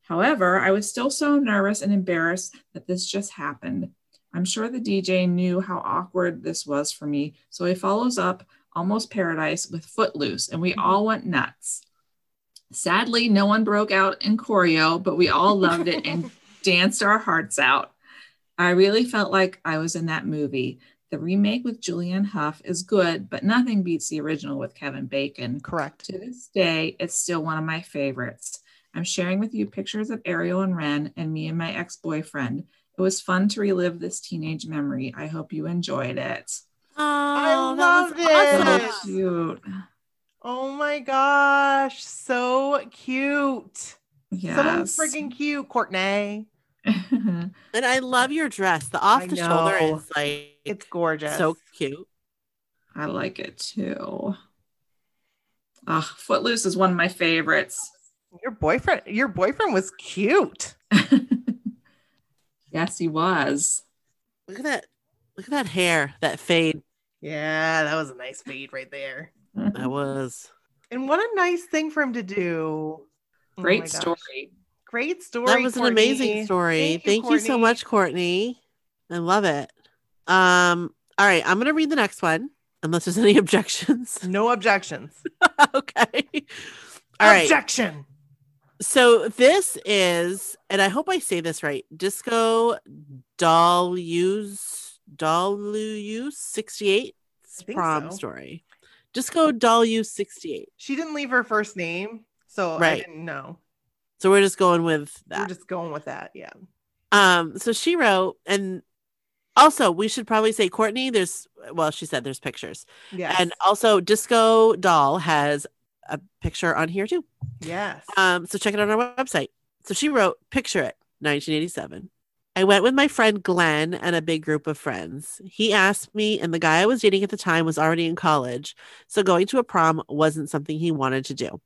However, I was still so nervous and embarrassed that this just happened. I'm sure the DJ knew how awkward this was for me, so he follows up Almost Paradise with Footloose, and we mm-hmm. all went nuts. Sadly, no one broke out in choreo, but we all loved it and danced our hearts out. I really felt like I was in that movie. The remake with Julianne Hough is good, but nothing beats the original with Kevin Bacon. Correct. To this day, it's still one of my favorites. I'm sharing with you pictures of Ariel and Ren and me and my ex boyfriend. It was fun to relive this teenage memory. I hope you enjoyed it. Oh, that loved was it. So cute. Oh my gosh. So cute. Yes. So freaking cute, Courtney. And I love your dress. The off the shoulder know. is like It's gorgeous. so cute. I like it too. Ah, Footloose is one of my favorites. your boyfriend, your boyfriend was cute. yes, he was. Look at that. Look at that hair, that fade. Yeah, that was a nice fade right there. That was. And what a nice thing for him to do. Oh my Great gosh. story. Great story. That was an amazing story. Thank you, Thank you so much, Courtney. I love it. Um, all right, I'm gonna read the next one, unless there's any objections. No objections. okay. All right. Objection. So this is, and I hope I say this right, Disco Doll Use Doll Use 68 I prom so. story. Disco Doll Use 68. She didn't leave her first name, so I didn't know. So we're just going with that. We're just going with that. Yeah. Um, so she wrote, and also we should probably say Courtney, there's well, she said there's pictures. Yes. And also Disco Doll has a picture on here too. yes. Um, so check it out on our website. So she wrote, picture it, 1987. I went with my friend Glenn and a big group of friends. He asked me, and the guy I was dating at the time was already in college. So going to a prom wasn't something he wanted to do.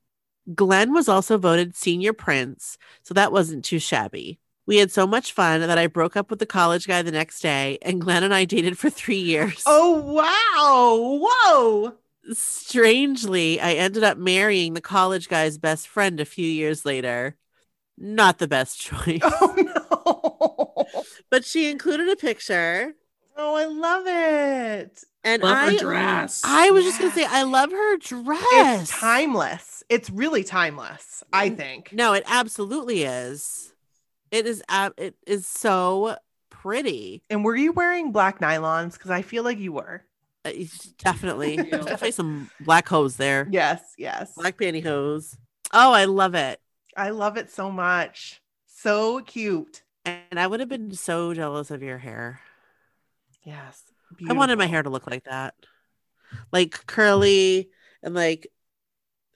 Glenn was also voted senior prince, so that wasn't too shabby. We had so much fun that I broke up with the college guy the next day, and Glenn and I dated for three years. oh wow. Whoa. Strangely, I ended up marrying the college guy's best friend a few years later. Not the best choice. Oh no. but she included a picture Oh, I love it. And Love I her dress. I was just gonna say I love her dress. It's timeless. It's really timeless, I think. No, it absolutely is. It is ab- it is so pretty. And were you wearing black nylons? Because I feel like you were. Uh, Definitely. Definitely some black hose there. Yes, yes. Black pantyhose. Oh, I love it. I love it so much. So cute. And I would have been so jealous of your hair. Yes. I wanted my hair to look like that. Like curly and like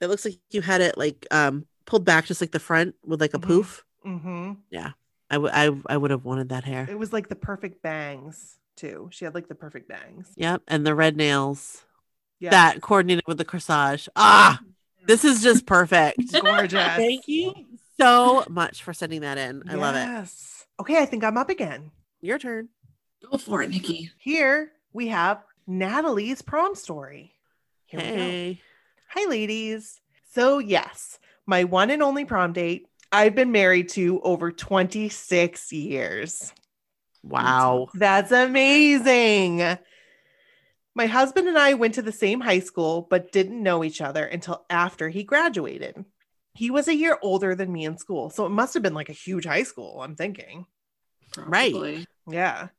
it looks like you had it like um pulled back just like the front with like a Mhm. poof. hmm Yeah, I would I I would have wanted that hair. It was like the perfect bangs too. She had like the perfect bangs. Yep, and the red nails Yeah. that coordinated with the corsage. Ah, this is just perfect. gorgeous. Thank you so much for sending that in. I love it. Yes. Okay, I think I'm up again. Your turn. Go for it, Nikki. Here we have Natalie's prom story. Here we go. Hey. Hi, ladies. So, yes, my one and only prom date, I've been married to over 26 years. Wow. That's amazing. My husband and I went to the same high school, but didn't know each other until after he graduated. He was a year older than me in school, so it must have been like a huge high school, I'm thinking. Right. Yeah.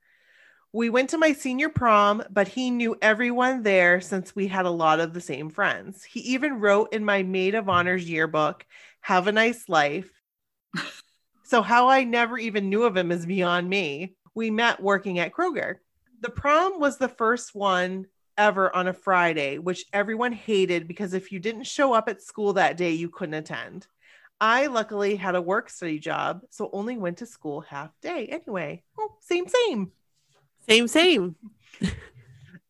We went to my senior prom, but he knew everyone there since we had a lot of the same friends. He even wrote in my maid of honors yearbook, Have a nice life. so, how I never even knew of him is beyond me. We met working at Kroger. The prom was the first one ever on a Friday, which everyone hated because if you didn't show up at school that day, you couldn't attend. I luckily had a work study job, so only went to school half day anyway. Oh, same, same. Same, same.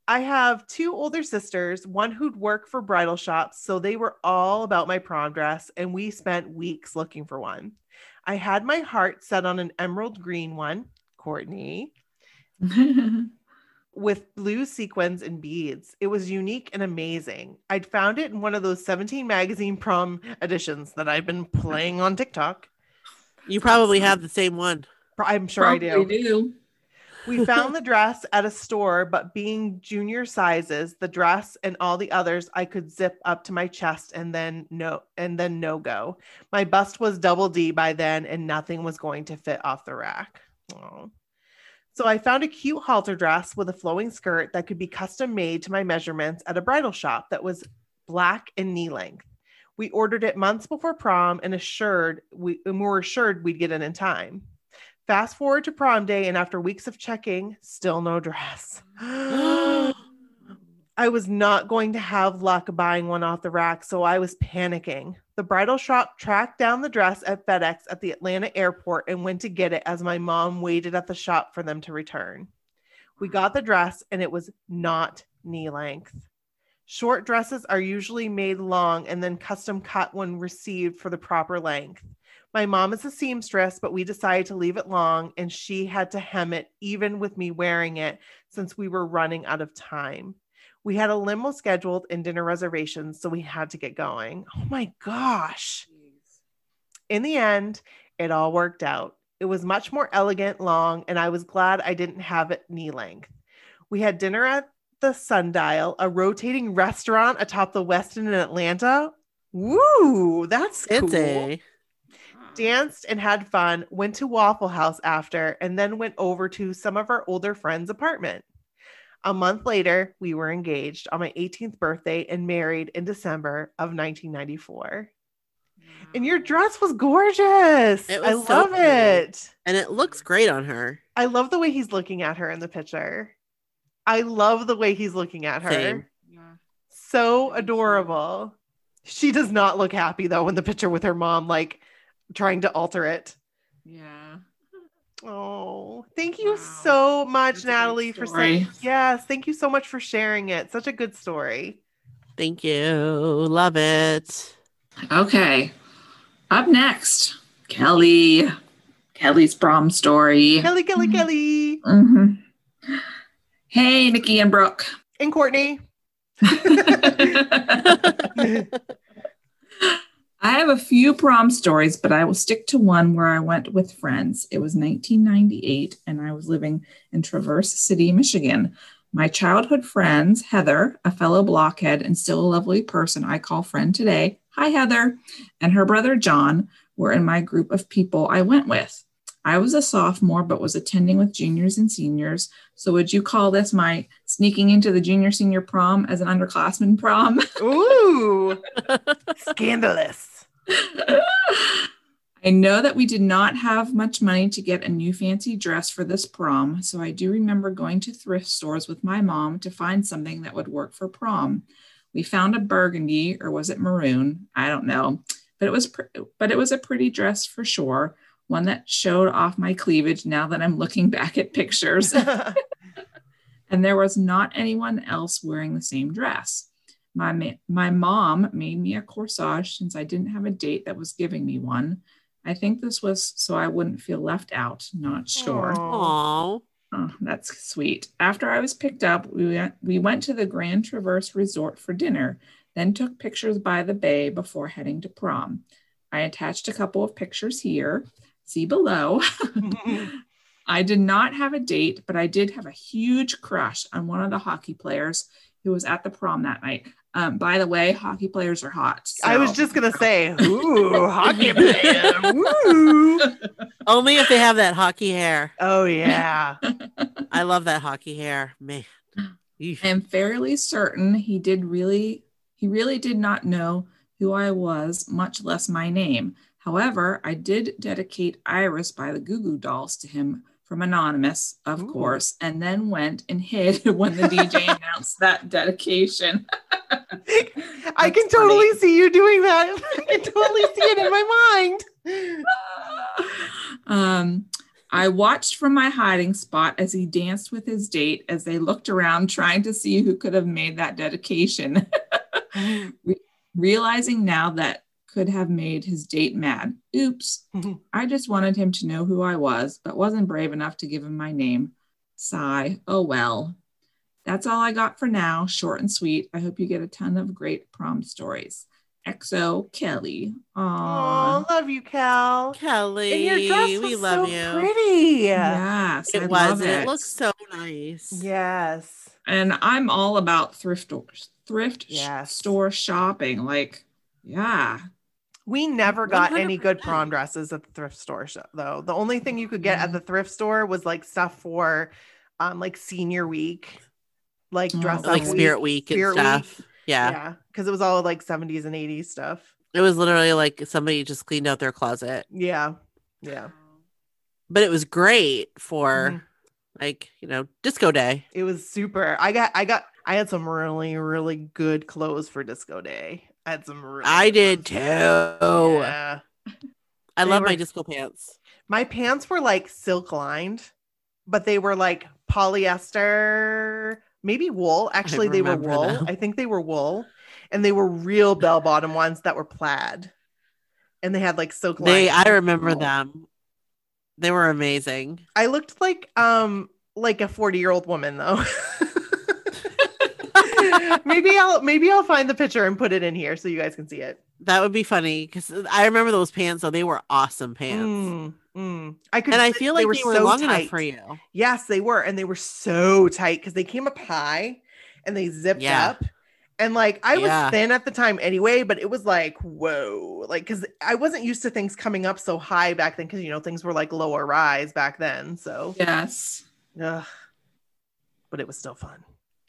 I have two older sisters, one who'd work for bridal shops, so they were all about my prom dress, and we spent weeks looking for one. I had my heart set on an emerald green one, Courtney, with blue sequins and beads. It was unique and amazing. I'd found it in one of those 17 magazine prom editions that I've been playing on TikTok. You probably have the same one. I'm sure I do. Probably do. We found the dress at a store, but being junior sizes, the dress and all the others I could zip up to my chest and then no and then no go. My bust was double D by then and nothing was going to fit off the rack. Aw. So I found a cute halter dress with a flowing skirt that could be custom made to my measurements at a bridal shop that was black and knee length. We ordered it months before prom and assured we, and we were assured we'd get it in time. Fast forward to prom day, and after weeks of checking, still no dress. I was not going to have luck buying one off the rack, so I was panicking. The bridal shop tracked down the dress at FedEx at the Atlanta airport and went to get it as my mom waited at the shop for them to return. We got the dress, and it was not knee length. Short dresses are usually made long and then custom cut when received for the proper length. My mom is a seamstress, but we decided to leave it long and she had to hem it even with me wearing it since we were running out of time. We had a limo scheduled and dinner reservations, so we had to get going. Oh my gosh. In the end, it all worked out. It was much more elegant, long, and I was glad I didn't have it knee length. We had dinner at the Sundial, a rotating restaurant atop the Westin in Atlanta. Woo, that's cool. Danced and had fun, went to Waffle House after, and then went over to some of our older friends' apartment. A month later, we were engaged on my 18th birthday and married in December of 1994. And your dress was gorgeous. It I so love pretty. it. and it looks great on her. I love the way he's looking at her in the picture. I love the way he's looking at her. Same. So adorable. She does not look happy though in the picture with her mom, like trying to alter it. Yeah. Oh, thank you Wow. so much, That's Natalie, for saying yes. Thank you so much for sharing it. Such a good story. Thank you. Love it. Okay. Up next, Kelly. Kelly's prom story. Kelly, Kelly, Kelly, Mhm. Hey, Nikki and Brooke. and Courtney. I have a few prom stories, but I will stick to one where I went with friends. It was 1998, and I was living in Traverse City, Michigan. My childhood friends, Heather, a fellow blockhead and still a lovely person I call friend today. Hi, Heather. And her brother, John, were in my group of people I went with. I was a sophomore, but was attending with juniors and seniors. So, would you call this my sneaking into the junior senior prom as an underclassman prom? Ooh, scandalous. I know that we did not have much money to get a new fancy dress for this prom, so I do remember going to thrift stores with my mom to find something that would work for prom. We found a burgundy, or was it maroon? I don't know, but it was pr- but it was a pretty dress for sure. One that showed off my cleavage. Now that I'm looking back at pictures, and there was not anyone else wearing the same dress. My, ma- my mom made me a corsage since I didn't have a date that was giving me one. I think this was so I wouldn't feel left out, not sure. Aw. Aw. Oh, that's sweet. After I was picked up, we went, we went to the Grand Traverse Resort for dinner, then took pictures by the bay before heading to prom. I attached a couple of pictures here. See below. I did not have a date, but I did have a huge crush on one of the hockey players who was at the prom that night. Um, by the way, hockey players are hot. I was just gonna say, ooh, hockey player. Woo. Only if they have that hockey hair. Oh yeah. I love that hockey hair. Man. Eesh. I am fairly certain he did really, he really did not know who I was, much less my name. However, I did dedicate Iris by the Goo Goo Dolls to him from Anonymous, of Ooh. course, and then went and hid when the DJ announced that dedication. I can That's totally see you doing that. I can totally see it in my mind. um, I watched from my hiding spot as he danced with his date as they looked around trying to see who could have made that dedication. Re- realizing now that could have made his date mad. Oops. Mhm. I just wanted him to know who I was, but wasn't brave enough to give him my name. Sigh. Oh well. That's all I got for now. Short and sweet. I hope you get a ton of great prom stories. XO Kelly. Oh, Aww. love you, Cal. Kelly, And your dress was we love so you. pretty. Yes, I It love was. it. It looks so nice. Yes. and I'm all about thrift stores, thrift sh- Yes. store shopping. Like, yeah, We never got any good prom dresses at the thrift store, though. The only thing you could get at Mhm. the thrift store was like stuff for, um, like senior week, like Oh, dress up Like week. Spirit Week and stuff. Week. Yeah. yeah, because it was all like 70s and 80s stuff. It was literally like somebody just cleaned out their closet. Yeah, yeah. But it was great for Mhm. like, you know, disco day. It was super. I got, I got, I had some really, really good clothes for disco day. I had some. Really I did too. Yeah. I They love were- my disco pants. My pants were like silk lined, but they were like polyester, maybe wool. Actually, they were wool. them. I think they were wool. And they were real bell bottom ones that were plaid. and they had like silk They. I remember Oh. them. They were amazing. I looked like um like a 40 year old woman though. maybe I'll maybe I'll find the picture and put it in here so you guys can see it. That would be funny because I remember those pants. So they were awesome pants, Mm, mm. I could and I fit- feel like they were, so long tight. enough for you. Yes, they were, and they were so tight because they came up high and they zipped Yeah. up. And like I was Yeah. thin at the time anyway, but it was like, whoa, like because I wasn't used to things coming up so high back then because you know things were like lower rise back then. So, Yes. ugh. but it was still fun.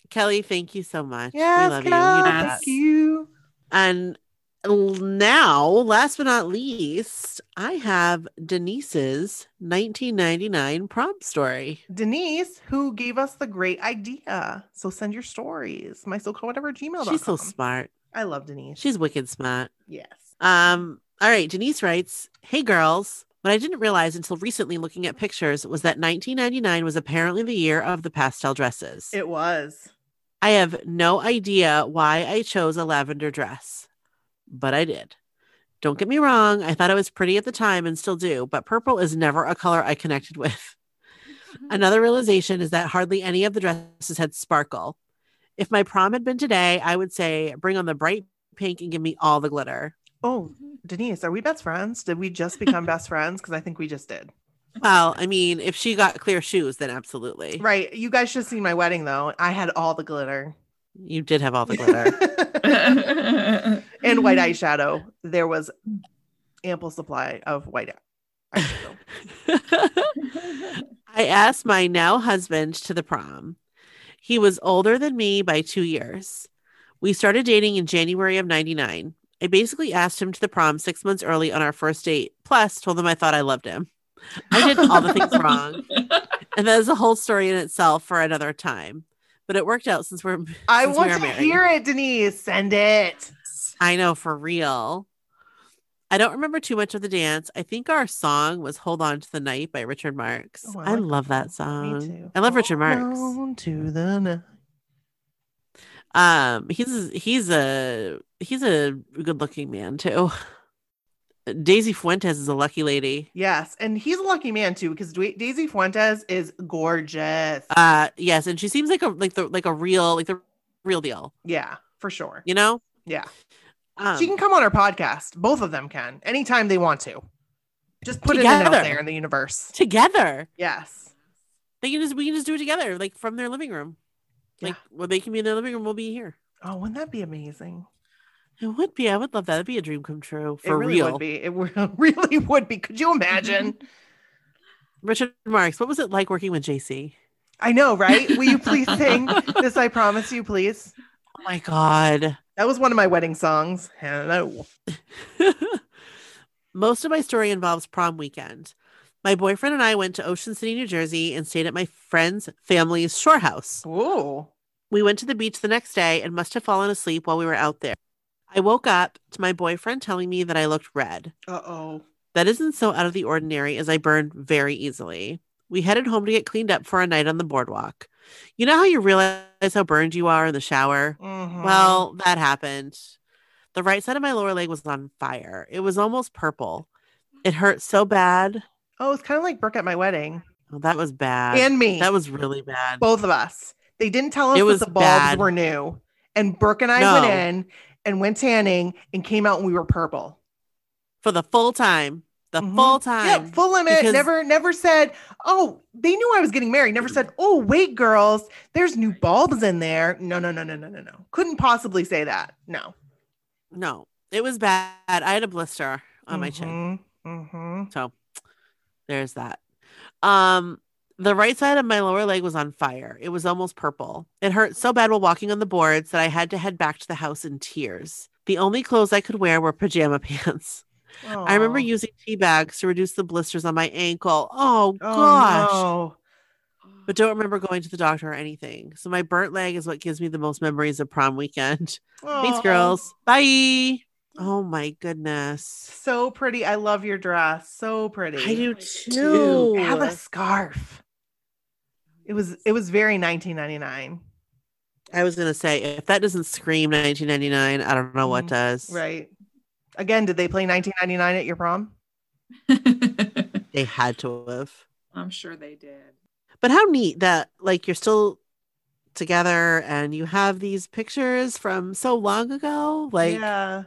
Kelly, thank you so much. Yes, we love you. You did Yes. that. thank you. And now, last but not least, I have Denise's 1999 prom story. Denise, who gave us the great idea. So send your stories. My so called whatever gmail. She's so smart. I love Denise. She's wicked smart. yes. Um, all right, Denise writes, Hey girls, what I didn't realize until recently looking at pictures was that 1999 was apparently the year of the pastel dresses. It was. I have no idea why I chose a lavender dress, but I did. Don't get me wrong, I thought it was pretty at the time and still do, but purple is never a color I connected with. Another realization is that hardly any of the dresses had sparkle. If my prom had been today, I would say bring on the bright pink and give me all the glitter. Oh, Denise, are we best friends? Did we just become best friends? Because I think we just did. Well, I mean, if she got clear shoes, then absolutely. Right. You guys should see my wedding though. I had all the glitter You did have all the glitter. and white eyeshadow. There was ample supply of white eyeshadow. I asked my now husband to the prom. He was older than me by two years. We started dating in January of 99. I basically asked him to the prom six months early on our first date, plus told him I thought I loved him. I did all the things wrong. And that is a whole story in itself for another time. But it worked out since we're I since want are to married. hear it, Denise. Send it. I know for real. I don't remember too much of the dance. I think our song was Hold On to the Night by Richard Marx. Oh, I, like love that Me song. too. I love Richard Marx. On to the night. Um, he's he's a he's a good looking man too. Daisy Fuentes is a lucky lady. Yes, and he's a lucky man too because Daisy Fuentes is gorgeous. Uh, yes, and she seems like a like the like a real like the real deal. yeah, for sure. You know. Yeah, Um, she can come on our podcast. Both of them can anytime they want to. Just put it out Together. there in the universe. together. Yes. They can just we can just do it together, like from their living room. Like well, they can be in their living room, we'll be here. Oh, wouldn't that be amazing? It would be. I would love that. It'd be a dream come true for it really real. would be. It really would be. Could you imagine? Richard Marx, what was it like working with JC? I know, right? Will you please sing this? I promise you, please. Oh my god. That was one of my wedding songs. Hello. Most of my story involves prom weekend. My boyfriend and I went to Ocean City, New Jersey, and stayed at my friend's family's shore house. Ooh. We went to the beach the next day and must have fallen asleep while we were out there. I woke up to my boyfriend telling me that I looked red. Uh oh. That isn't so out of the ordinary as I burn very easily. We headed home to get cleaned up for a night on the boardwalk. You know how you realize how burned you are in the shower? Mm-hmm. Well, that happened. The right side of my lower leg was on fire. It was almost purple. It hurt so bad. oh, it's kind of like Brooke at my wedding Oh, that was bad. and me. that was really bad. both of us. They didn't tell us It was that the bulbs bad. were new. And Brooke and I No. went in and went tanning and came out and we were purple. For the full time. The Mhm. full time. Yeah, full limit. because- Never, never said, oh, they knew I was getting married. Never said, oh, wait, girls, there's new bulbs in there. No, no, no, no, no, no, no. Couldn't possibly say that. No. No, it was bad. I had a blister on my chin. Mm-hmm. So there's that. Um, the right side of my lower leg was on fire. It was almost purple. It hurt so bad while walking on the boards that I had to head back to the house in tears. The only clothes I could wear were pajama pants. I remember using tea bags to reduce the blisters on my ankle. Oh, oh gosh. Oh, But don't remember going to the doctor or anything. So my burnt leg is what gives me the most memories of prom weekend. no. Thanks, Oh, girls. Bye. Oh my goodness. So pretty. I love your dress. So pretty. I do too. too. Have a scarf. It was it was very 1999. I was gonna say if that doesn't scream 1999, I don't know what Mhm. does. Right. Again, did they play 1999 at your prom? They had to have. I'm sure they did. But how neat that like you're still together and you have these pictures from so long ago. Like yeah,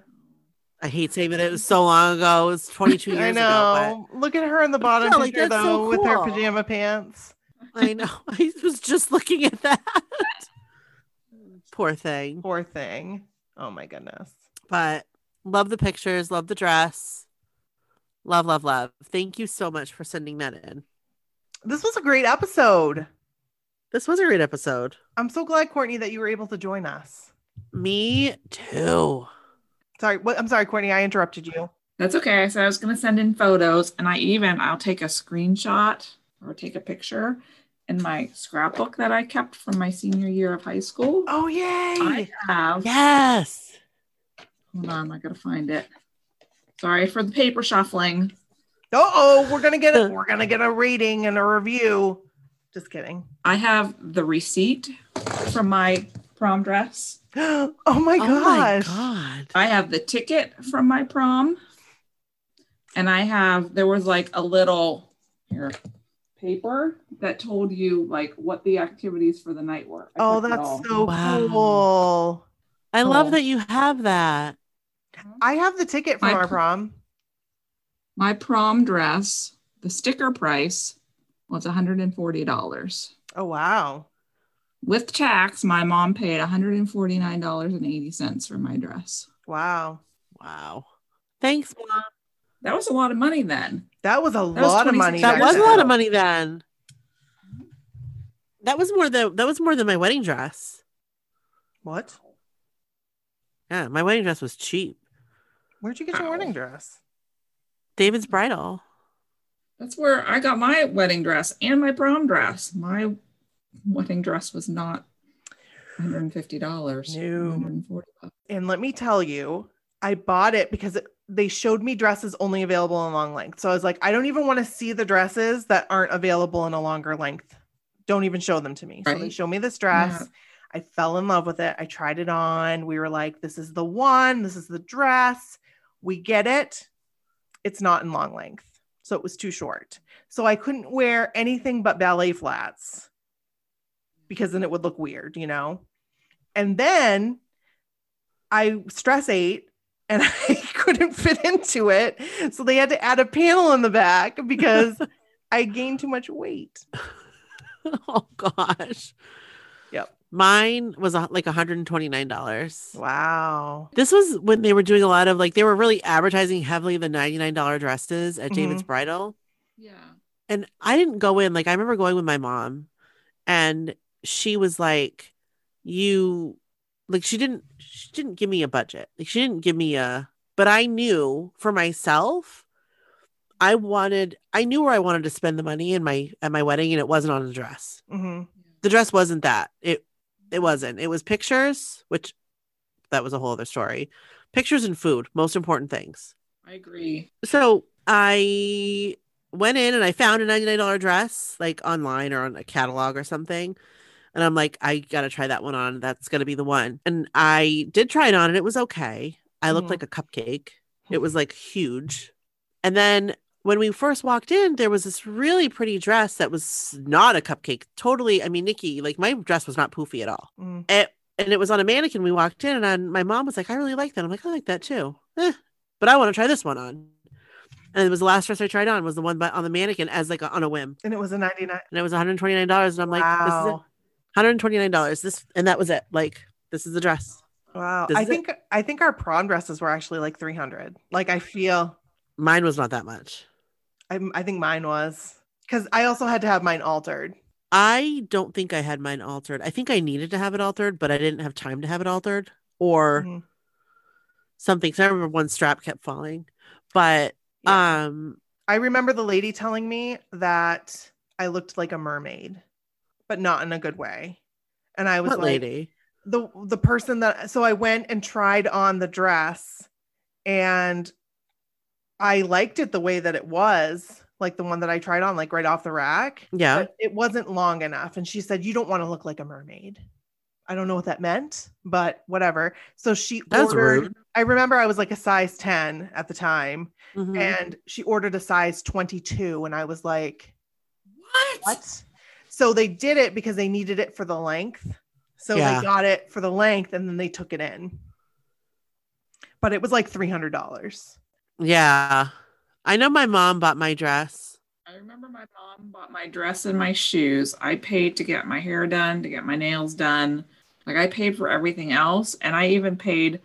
I hate saying that it was so long ago. It was 22 years ago. I ago. know. Look at her in the bottom Yeah, picture that's though, so with her pajama pants. But I know. I was just looking at that. Poor thing. Poor thing. Oh my goodness. But love the pictures, love the dress. Love, love, love. Thank you so much for sending that in. This was a great episode. This was a great episode. I'm so glad, Courtney, that you were able to join us. Me too. Sorry, what? I'm sorry, Courtney. I interrupted you. That's okay. I said I was going to send in photos, and I even I'll take a screenshot or take a picture in my scrapbook that I kept from my senior year of high school. Oh yay! I have. Yes. Hold on, I gotta find it. Sorry for the paper shuffling. Uh oh, we're gonna get a we're gonna get a rating and a review. Just kidding. I have the receipt from my prom dress. oh my Oh my gosh. god. I have the ticket from my prom. And I have, there was like a little here paper that told you like what the activities for the night were. I Oh, that's so Wow. cool. I love Cool. that you have that. Hmm? I have the ticket for My our prom. My prom dress, the sticker price was $140. Oh wow. With tax, my mom paid $149.80 for my dress. Wow. Wow. Thanks, mom. That was a lot of money then. That was a was lot of money. That years was a lot of money then. That was more than that was more than my wedding dress. What? Yeah, my wedding dress was cheap. Where'd you get your Ow. wedding dress? David's bridal. That's where I got my wedding dress and my prom dress. My wedding dress was not $150. No. 140 bucks. And let me tell you, I bought it because it, they showed me dresses only available in long length. So I was like, I don't even want to see the dresses that aren't available in a longer length. Don't even show them to me. So they show me this dress. Yeah. I fell in love with it. I tried it on. We were like, this is the one. This is the dress. We get it. It's not in long length. So it was too short. So I couldn't wear anything but ballet flats because then it would look weird, you know? And then I stress ate and I couldn't fit into it. So they had to add a panel in the back because I gained too much weight. oh gosh. Yep. Mine was uh, like $129. Wow. This was when they were doing a lot of like they were really advertising heavily the $99 dresses at mm-hmm. David's bridal. Yeah. and I didn't go in like I remember going with my mom and she was like you like she didn't she didn't give me a budget like she didn't give me a but I knew for myself I wanted I knew where I wanted to spend the money in my at my wedding and it wasn't on a dress hmm the dress wasn't that it it wasn't it was pictures which that was a whole other story pictures and food most important things I agree. so I went in and I found a $99 dress like online or on a catalog or something. And I'm like, I got to try that one on. That's going to be the one. And I did try it on and it was okay. I looked Mhm. like a cupcake. It was like huge. And then when we first walked in, there was this really pretty dress that was not a cupcake. Totally. I mean, Nikki, like my dress was not poofy at all. Mm. It, and it was on a mannequin. We walked in and I, my mom was like, I really like that. I'm like, I like that too. Eh, but I want to try this one on. And it was the last dress I tried on was the one by, on the mannequin as like a, on a whim. And it was a 99. And it was $129. And I'm like, this is it. wow. $129. This and that was it. Like, this is the dress. Wow. This I it. think I think our prom dresses were actually like 300. Like I feel Mine was not that much. I I think mine was cuz I also had to have mine altered. I don't think I had mine altered. I think I needed to have it altered, but I didn't have time to have it altered or Mhm. something. So I remember one strap kept falling. But Yeah. um I remember the lady telling me that I looked like a mermaid, but not in a good way. And I was like lady? The the person that so I went and tried on the dress and I liked it the way that it was, like the one that I tried on like right off the rack. Yeah. but it wasn't long enough and she said you don't want to look like a mermaid. I don't know what that meant, but whatever. So she That's ordered. rude. I remember I was like a size 10 at the time, Mhm. and she ordered a size 22, and I was like, What? what? So they did it because they needed it for the length. So Yeah. they got it for the length and then they took it in. But it was like $300. yeah. I know my mom bought my dress. I remember my mom bought my dress and my shoes. I paid to get my hair done, to get my nails done. Like I paid for everything else. And I even paid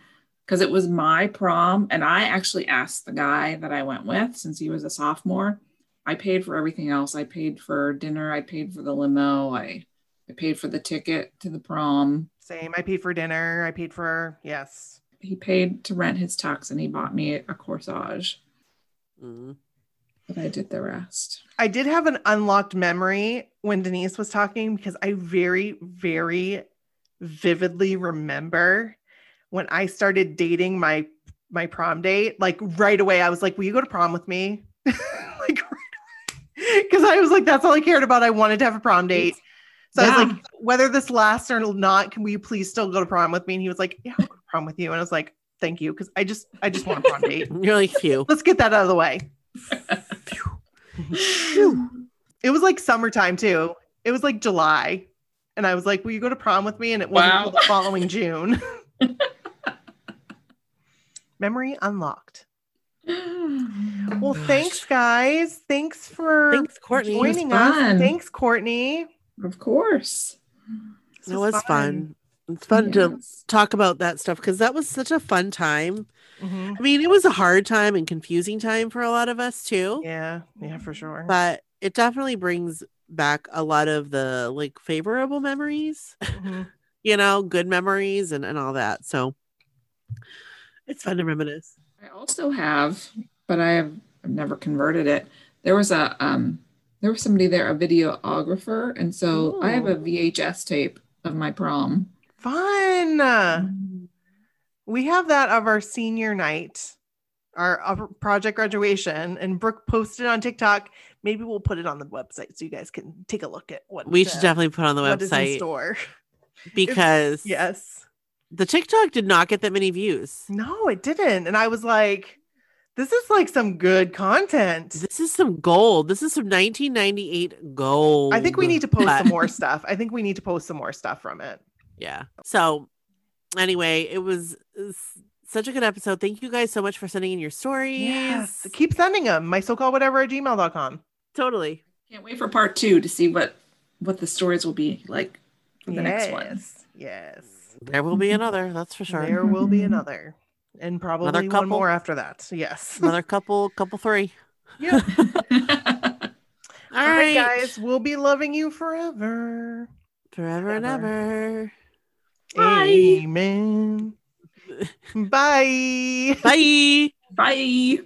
because it was my prom. And I actually asked the guy that I went with since he was a sophomore. I paid for everything else. I paid for dinner. I paid for the limo. I, I paid for the ticket to the prom. Same. I paid for dinner. I paid for, yes. He paid to rent his tux and he bought me a corsage. Mm. But I did the rest. I did have an unlocked memory when Denise was talking because I very, very vividly remember when I started dating my my prom date. Like right away, I was like, "Will you go to prom with me?" like right away, because I was like, "That's all I cared about." I wanted to have a prom date. So I was like, "Whether this lasts or not, can we please still go to prom with me?" And he was like, "Yeah, I'll go to prom with you." And I was like, "Thank you," because I just I just want a prom date. You're like, phew. Let's get that out of the way. It was like summertime too. It was like July. And I was like, Will you go to prom with me? And it wasn't Wow. the following June. Memory unlocked. Well, thanks, guys. Thanks for Thanks, Courtney. joining us. Thanks, Courtney. Of course. This It was fun. It's fun to talk about that stuff because that was such a fun time. Mhm. I mean, it was a hard time and confusing time for a lot of us too, Yeah, yeah, for sure. but it definitely brings back a lot of the like favorable memories, Mhm. you know, good memories and, and all that. So it's fun to reminisce. I also have, but I have I've never converted it. There was a um there was somebody there, a videographer, and so I have a VHS tape of my prom. Fun. We have that of our senior night, our upper project graduation, and Brooke posted on TikTok. Maybe we'll put it on the website so you guys can take a look at what We should uh, definitely put on the what is in website store. because Yes. the TikTok did not get that many views. No, it didn't. And I was like, this is like some good content. This is some gold. This is some 1998 gold. I think we need to post some more stuff. I think we need to post some more stuff from it. Yeah. So, anyway, it was, such a good episode. Thank you guys so much for sending in your stories. Yes. Keep sending them. My so called whatever at gmail.com. Totally. Can't wait for part two to see what what the stories will be like for the next one. Yes. Yes. There will be another. That's for sure. There will be another. And probably one couple? more after that. Yes. Another couple, couple three. Yep. All All right, right, guys. We'll be loving you forever. Forever and Ever. ever. Bye. Amen. Bye. Bye. Bye.